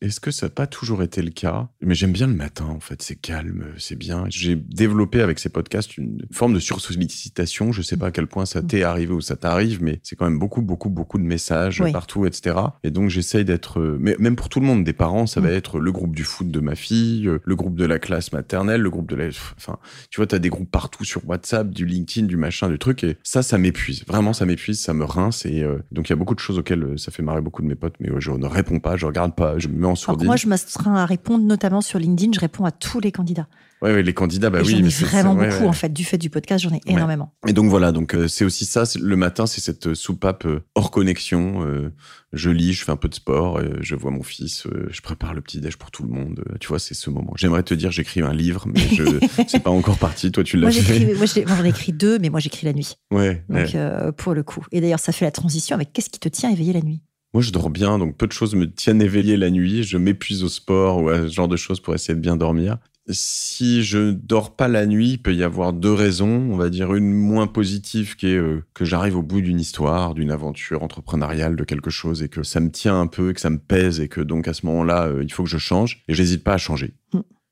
est-ce que ça n'a pas toujours été le cas? Mais j'aime bien le matin, en fait. C'est calme, c'est bien. J'ai développé avec ces podcasts une forme de sursollicitation. Je sais pas à quel point ça t'est arrivé ou ça t'arrive, mais c'est quand même beaucoup, beaucoup, beaucoup de messages Oui. partout, etc. Et donc, j'essaye d'être... euh, Mais même pour tout le monde, des parents, ça va Mm. être le groupe du foot de ma fille, euh, le groupe de la classe maternelle, le groupe de la... Enfin, tu vois, t'as des groupes partout sur WhatsApp, du LinkedIn, du machin, du truc. Et ça, ça m'épuise. Vraiment, ça m'épuise, ça me rince. Et euh, donc, il y a beaucoup de choses auxquelles ça fait marrer beaucoup de mes potes, mais je ne réponds pas, je regarde pas, je me mets en Sourdine. moi, je m'astreins à répondre, notamment sur LinkedIn, je réponds à tous les candidats. Ouais, les candidats, bah et oui. j'en ai mais vraiment ouais, beaucoup, ouais. en fait. Du fait du podcast, j'en ai énormément. Et donc voilà, donc euh, c'est aussi ça. Le matin, c'est cette euh, soupape euh, hors connexion. euh, je lis, je fais un peu de sport, je vois mon fils, je prépare le petit déj pour tout le monde. tu vois, c'est ce moment. J'aimerais te dire, j'écris un livre, mais je <laughs> c'est pas encore parti. Toi, tu l'as Moi, fait. moi, j'en ai écrit deux, mais moi, j'écris la nuit. Ouais. Donc, pour le coup. Et d'ailleurs, ça fait la transition avec qu'est-ce qui te tient éveillé la nuit? Moi, je dors bien, donc peu de choses me tiennent éveillé la nuit. Je m'épuise au sport ou à ce genre de choses pour essayer de bien dormir. Si je dors pas la nuit, il peut y avoir deux raisons. On va dire une moins positive qui est euh, que j'arrive au bout d'une histoire, d'une aventure entrepreneuriale, de quelque chose et que ça me tient un peu, et que ça me pèse et que donc à ce moment-là, euh, il faut que je change et j'hésite pas à changer.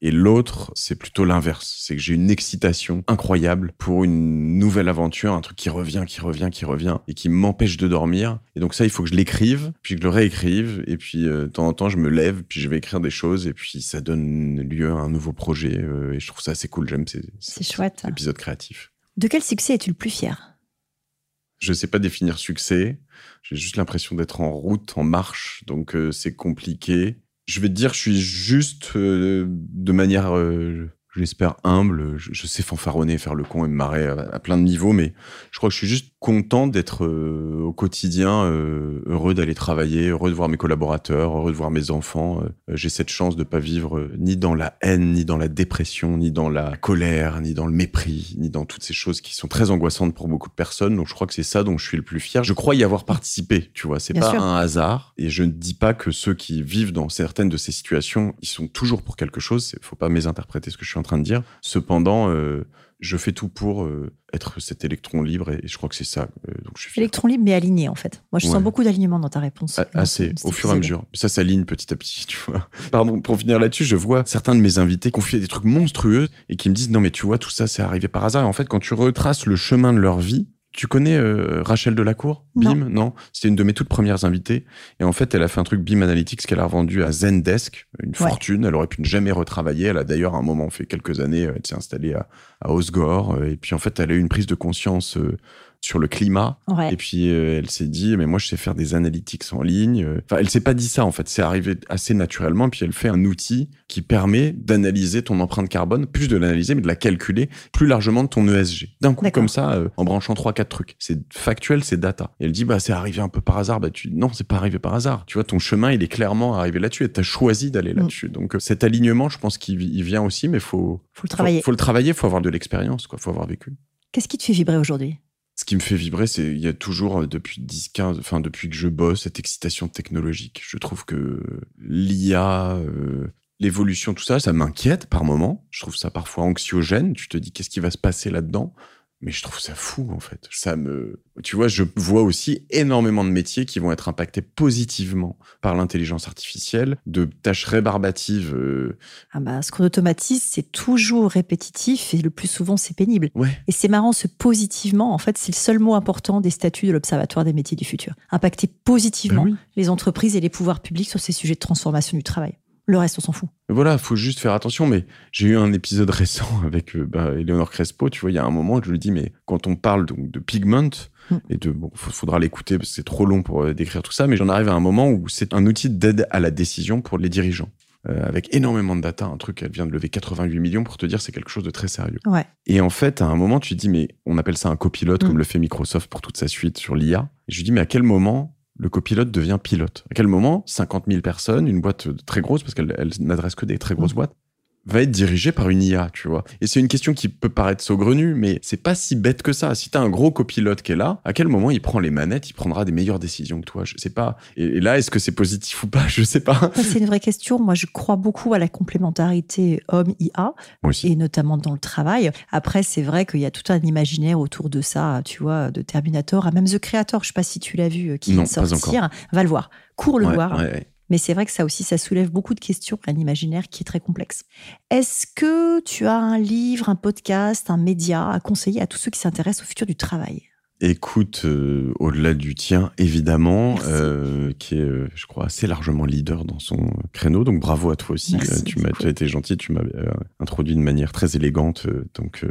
Et l'autre, c'est plutôt l'inverse. C'est que j'ai une excitation incroyable pour une nouvelle aventure, un truc qui revient, qui revient, qui revient et qui m'empêche de dormir. Et donc ça, il faut que je l'écrive, puis que je le réécrive. Et puis euh, de temps en temps, je me lève, puis je vais écrire des choses. Et puis ça donne lieu à un nouveau projet. euh, et je trouve ça assez cool. J'aime ces, C'est chouette. épisodes créatifs. De quel succès es-tu le plus fier? Je sais pas définir succès. J'ai juste l'impression d'être en route, en marche. Donc euh, c'est compliqué. Je vais te dire, je suis juste euh, de manière, euh, j'espère, humble. Je, sais fanfaronner, faire le con et me marrer à plein de niveaux, mais je crois que je suis juste content d'être euh, au quotidien euh, heureux d'aller travailler, heureux de voir mes collaborateurs, heureux de voir mes enfants. Euh, J'ai cette chance de pas vivre ni dans la haine, ni dans la dépression, ni dans la colère, ni dans le mépris, ni dans toutes ces choses qui sont très angoissantes pour beaucoup de personnes. Donc je crois que c'est ça dont je suis le plus fier. Je crois y avoir participé, tu vois. C'est pas sûr. un hasard. Et je ne dis pas que ceux qui vivent dans certaines de ces situations, ils sont toujours pour quelque chose. C'est- Faut pas mésinterpréter ce que je suis en train de dire. Cependant, je fais tout pour euh, être cet électron libre et je crois que c'est ça. euh, donc je suis. Électron libre, mais aligné, en fait. Moi, je Ouais. sens beaucoup d'alignement dans ta réponse. A- Assez, cet au fur et à mesure. Ça s'aligne petit à petit, <laughs> tu vois. Pardon, pour finir là-dessus, je vois certains de mes invités confier des trucs monstrueux et qui me disent non mais tu vois tout ça c'est arrivé par hasard. Et en fait, quand tu retraces le chemin de leur vie, tu connais euh, Rachel Delacour? BIM, non, C'était une de mes toutes premières invitées. Et en fait, elle a fait un truc BIM Analytics qu'elle a revendu à Zendesk, une Ouais. fortune. Elle aurait pu ne jamais retravailler. Elle a d'ailleurs à un moment fait quelques années, euh, elle s'est installée à, à Osgore. euh, Et puis en fait, elle a eu une prise de conscience euh, sur le climat. Ouais. Et puis euh, elle s'est dit, mais moi je sais faire des analytics en ligne. Euh, Enfin, elle s'est pas dit ça en fait, c'est arrivé assez naturellement. Puis elle fait un outil qui permet d'analyser ton empreinte carbone, plus de l'analyser, mais de la calculer plus largement de ton ESG. D'un coup comme ça, euh, en branchant trois quatre trucs. C'est factuel, c'est data. Et elle dit, bah c'est arrivé un peu par hasard. Bah tu, non, c'est pas arrivé par hasard. Tu vois, ton chemin il est clairement arrivé là-dessus et t'as choisi d'aller Mm. là-dessus. Donc cet alignement, je pense qu'il il vient aussi, mais faut Faut le travailler. Faut, faut le travailler, faut avoir de l'expérience, quoi. Faut avoir vécu. Qu'est-ce qui te fait vibrer aujourd'hui? Ce qui me fait vibrer, c'est il y a toujours euh, depuis 10 15 enfin depuis que je bosse cette excitation technologique. Je trouve que l'IA euh, l'évolution tout ça, ça m'inquiète par moment. Je trouve ça parfois anxiogène, tu te dis qu'est-ce qui va se passer là-dedans? Mais je trouve ça fou en fait. Ça me tu vois, je vois aussi énormément de métiers qui vont être impactés positivement par l'intelligence artificielle, de tâches rébarbatives euh, ah bah, Ce qu'on automatise, c'est toujours répétitif et le plus souvent, c'est pénible. ouais, Et c'est marrant, ce positivement, en fait, c'est le seul mot important des statuts de l'Observatoire des métiers du futur. Impacter positivement Ben oui. les entreprises et les pouvoirs publics sur ces sujets de transformation du travail. Le reste, on s'en fout. Voilà, faut juste faire attention. Mais j'ai eu un épisode <laughs> récent avec euh, bah, Eleonore Crespo. Tu vois, il y a un moment, je lui dis, mais quand on parle de pigment Mm. et de, bon, faut- faudra l'écouter parce que c'est trop long pour euh, décrire tout ça. Mais j'en arrive à un moment où c'est un outil d'aide à la décision pour les dirigeants. Euh, avec énormément de data, un truc, elle vient de lever 88 millions pour te dire c'est quelque chose de très sérieux. Ouais. Et en fait, à un moment, tu te dis, mais on appelle ça un copilote, Mm. comme le fait Microsoft pour toute sa suite sur l'IA. Je lui dis, mais à quel moment le copilote devient pilote À quel moment 50 000 personnes, une boîte très grosse, parce qu'elle elle n'adresse que des très grosses Mm. boîtes, va être dirigée par une IA, tu vois. Et c'est une question qui peut paraître saugrenue, mais c'est pas si bête que ça. Si t'as un gros copilote qui est là, à quel moment il prend les manettes, il prendra des meilleures décisions que toi? Je sais pas. Et, et là, est-ce que c'est positif ou pas? <laughs> Je sais pas. C'est une vraie question. Moi, je crois beaucoup à la complémentarité homme-IA, et notamment dans le travail. Après, c'est vrai qu'il y a tout un imaginaire autour de ça, tu vois, de Terminator, à même The Creator, je sais pas si tu l'as vu, euh, qui Non, vient de pas sortir. Va le voir. Cours le Ouais, voir. ouais, ouais. Mais c'est vrai que ça aussi, ça soulève beaucoup de questions, un imaginaire qui est très complexe. Est-ce que tu as un livre, un podcast, un média à conseiller à tous ceux qui s'intéressent au futur du travail? Écoute, euh, au-delà du tien, évidemment, euh, qui est, euh, je crois, assez largement leader dans son créneau. Donc bravo à toi aussi. Merci, tu m'as, été gentil, tu m'as introduit de manière très élégante, donc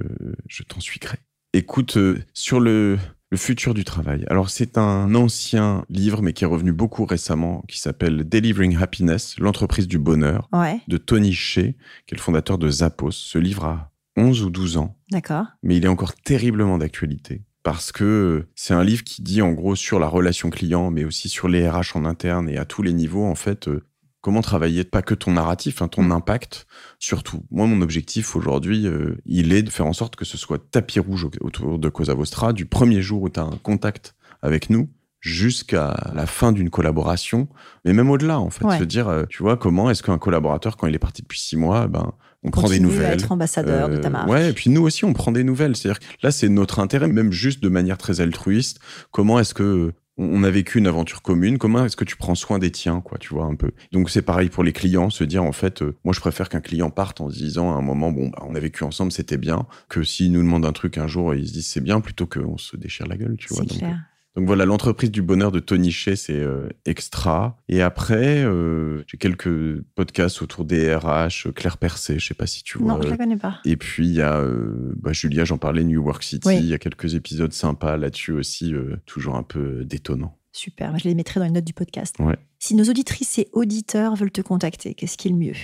je t'en suis gré. Écoute, sur le, le futur du travail. Alors c'est un ancien livre, mais qui est revenu beaucoup récemment, qui s'appelle Delivering Happiness, l'entreprise du bonheur, Ouais, de Tony Shea, qui est le fondateur de Zappos. Ce livre a 11 ou 12 ans d'accord. mais il est encore terriblement d'actualité parce que c'est un livre qui dit en gros sur la relation client, mais aussi sur les RH en interne et à tous les niveaux, en fait, euh, comment travailler, pas que ton narratif, hein, ton impact, surtout. Moi, mon objectif aujourd'hui, euh, il est de faire en sorte que ce soit tapis rouge au- autour de Cosa Vostra, du premier jour où tu as un contact avec nous jusqu'à la fin d'une collaboration, mais même au-delà, en fait. Ouais. Se dire, euh, tu vois, comment est-ce qu'un collaborateur, quand il est parti depuis six mois, ben, on prend des Continue à nouvelles. être ambassadeur de ta Euh, marque. Ouais, et puis nous aussi, on prend des nouvelles. C'est-à-dire que là, c'est notre intérêt, même juste de manière très altruiste. Comment est-ce que on a vécu une aventure commune Comment est-ce que tu prends soin des tiens, quoi, tu vois un peu? Donc c'est pareil pour les clients, se dire en fait, euh, moi je préfère qu'un client parte en se disant à un moment, bon, bah, on a vécu ensemble, c'était bien, que s'il nous demande un truc un jour, ils se disent c'est bien, plutôt qu'on se déchire la gueule, tu vois. C'est clair. Donc voilà, l'entreprise du bonheur de Tony Shea, c'est euh, extra. Et après, euh, j'ai quelques podcasts autour des RH, euh, Claire Percé, je sais pas si tu vois. Non, je la connais pas. et puis il y a euh, bah, Julia, j'en parlais, New Work City. Oui. Il y a quelques épisodes sympas là-dessus aussi, toujours un peu détonnant. Super, je les mettrai dans les notes du podcast. Ouais. Si nos auditrices et auditeurs veulent te contacter, qu'est-ce qui est le mieux?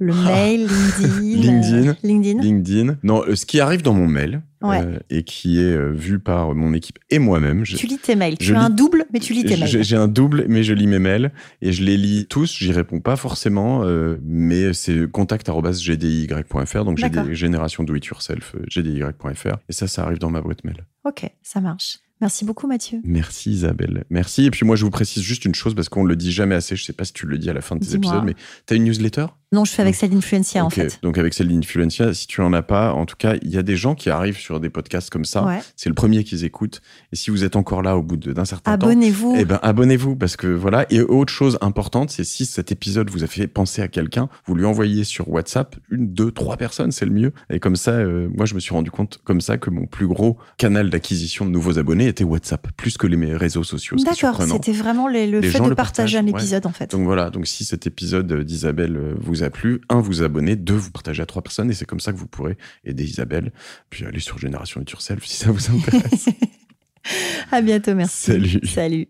Le <laughs> mail, LinkedIn LinkedIn. euh, LinkedIn LinkedIn. Non, euh, ce qui arrive dans mon mail Ouais. euh, et qui est vu par mon équipe et moi-même. je- Tu lis tes mails. je Tu as un double, mais tu lis tes mails. j'ai un double, mais je lis mes mails et je les lis tous. J'y réponds pas forcément, euh, mais c'est contact@gdy.fr. Donc j'ai des générations do it yourself, gdy.fr. Et ça, ça arrive dans ma boîte mail. Ok, ça marche. Merci beaucoup, Mathieu. Merci Isabelle. Merci. Et puis moi, je vous précise juste une chose parce qu'on le dit jamais assez. Je sais pas si tu le dis à la fin de tes Dis-moi. épisodes, mais t'as une newsletter? Non, je fais avec celle d'Influencia, en Ok. fait. Donc avec celle d'Influencia, si tu en as pas, en tout cas, il y a des gens qui arrivent sur des podcasts comme ça. Ouais. C'est le premier qu'ils écoutent. Et si vous êtes encore là au bout d'un certain temps, Abonnez-vous. eh ben abonnez-vous parce que voilà. Et autre chose importante, c'est si cet épisode vous a fait penser à quelqu'un, vous lui envoyez sur WhatsApp une, deux, trois personnes, c'est le mieux. Et comme ça, euh, moi je me suis rendu compte comme ça que mon plus gros canal d'acquisition de nouveaux abonnés était WhatsApp, plus que les mes réseaux sociaux. D'accord, c'était vraiment les- le Les fait de partager un ouais. épisode, en fait. Donc voilà, donc si cet épisode euh, d'Isabelle euh, vous a plu, un, vous abonnez, deux, vous partagez à trois personnes, et c'est comme ça que vous pourrez aider Isabelle. Puis aller sur Génération It Yourself si ça vous <laughs> intéresse. À bientôt, merci. Salut. Salut.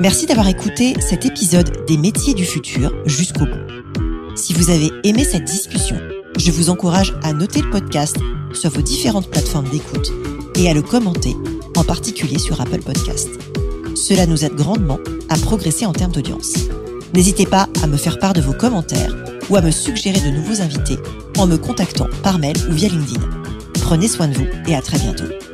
Merci d'avoir écouté cet épisode des métiers du futur jusqu'au bout. Si vous avez aimé cette discussion, je vous encourage à noter le podcast sur vos différentes plateformes d'écoute et à le commenter, en particulier sur Apple Podcast. Cela nous aide grandement à progresser en termes d'audience. N'hésitez pas à me faire part de vos commentaires ou à me suggérer de nouveaux invités en me contactant par mail ou via LinkedIn. Prenez soin de vous et à très bientôt.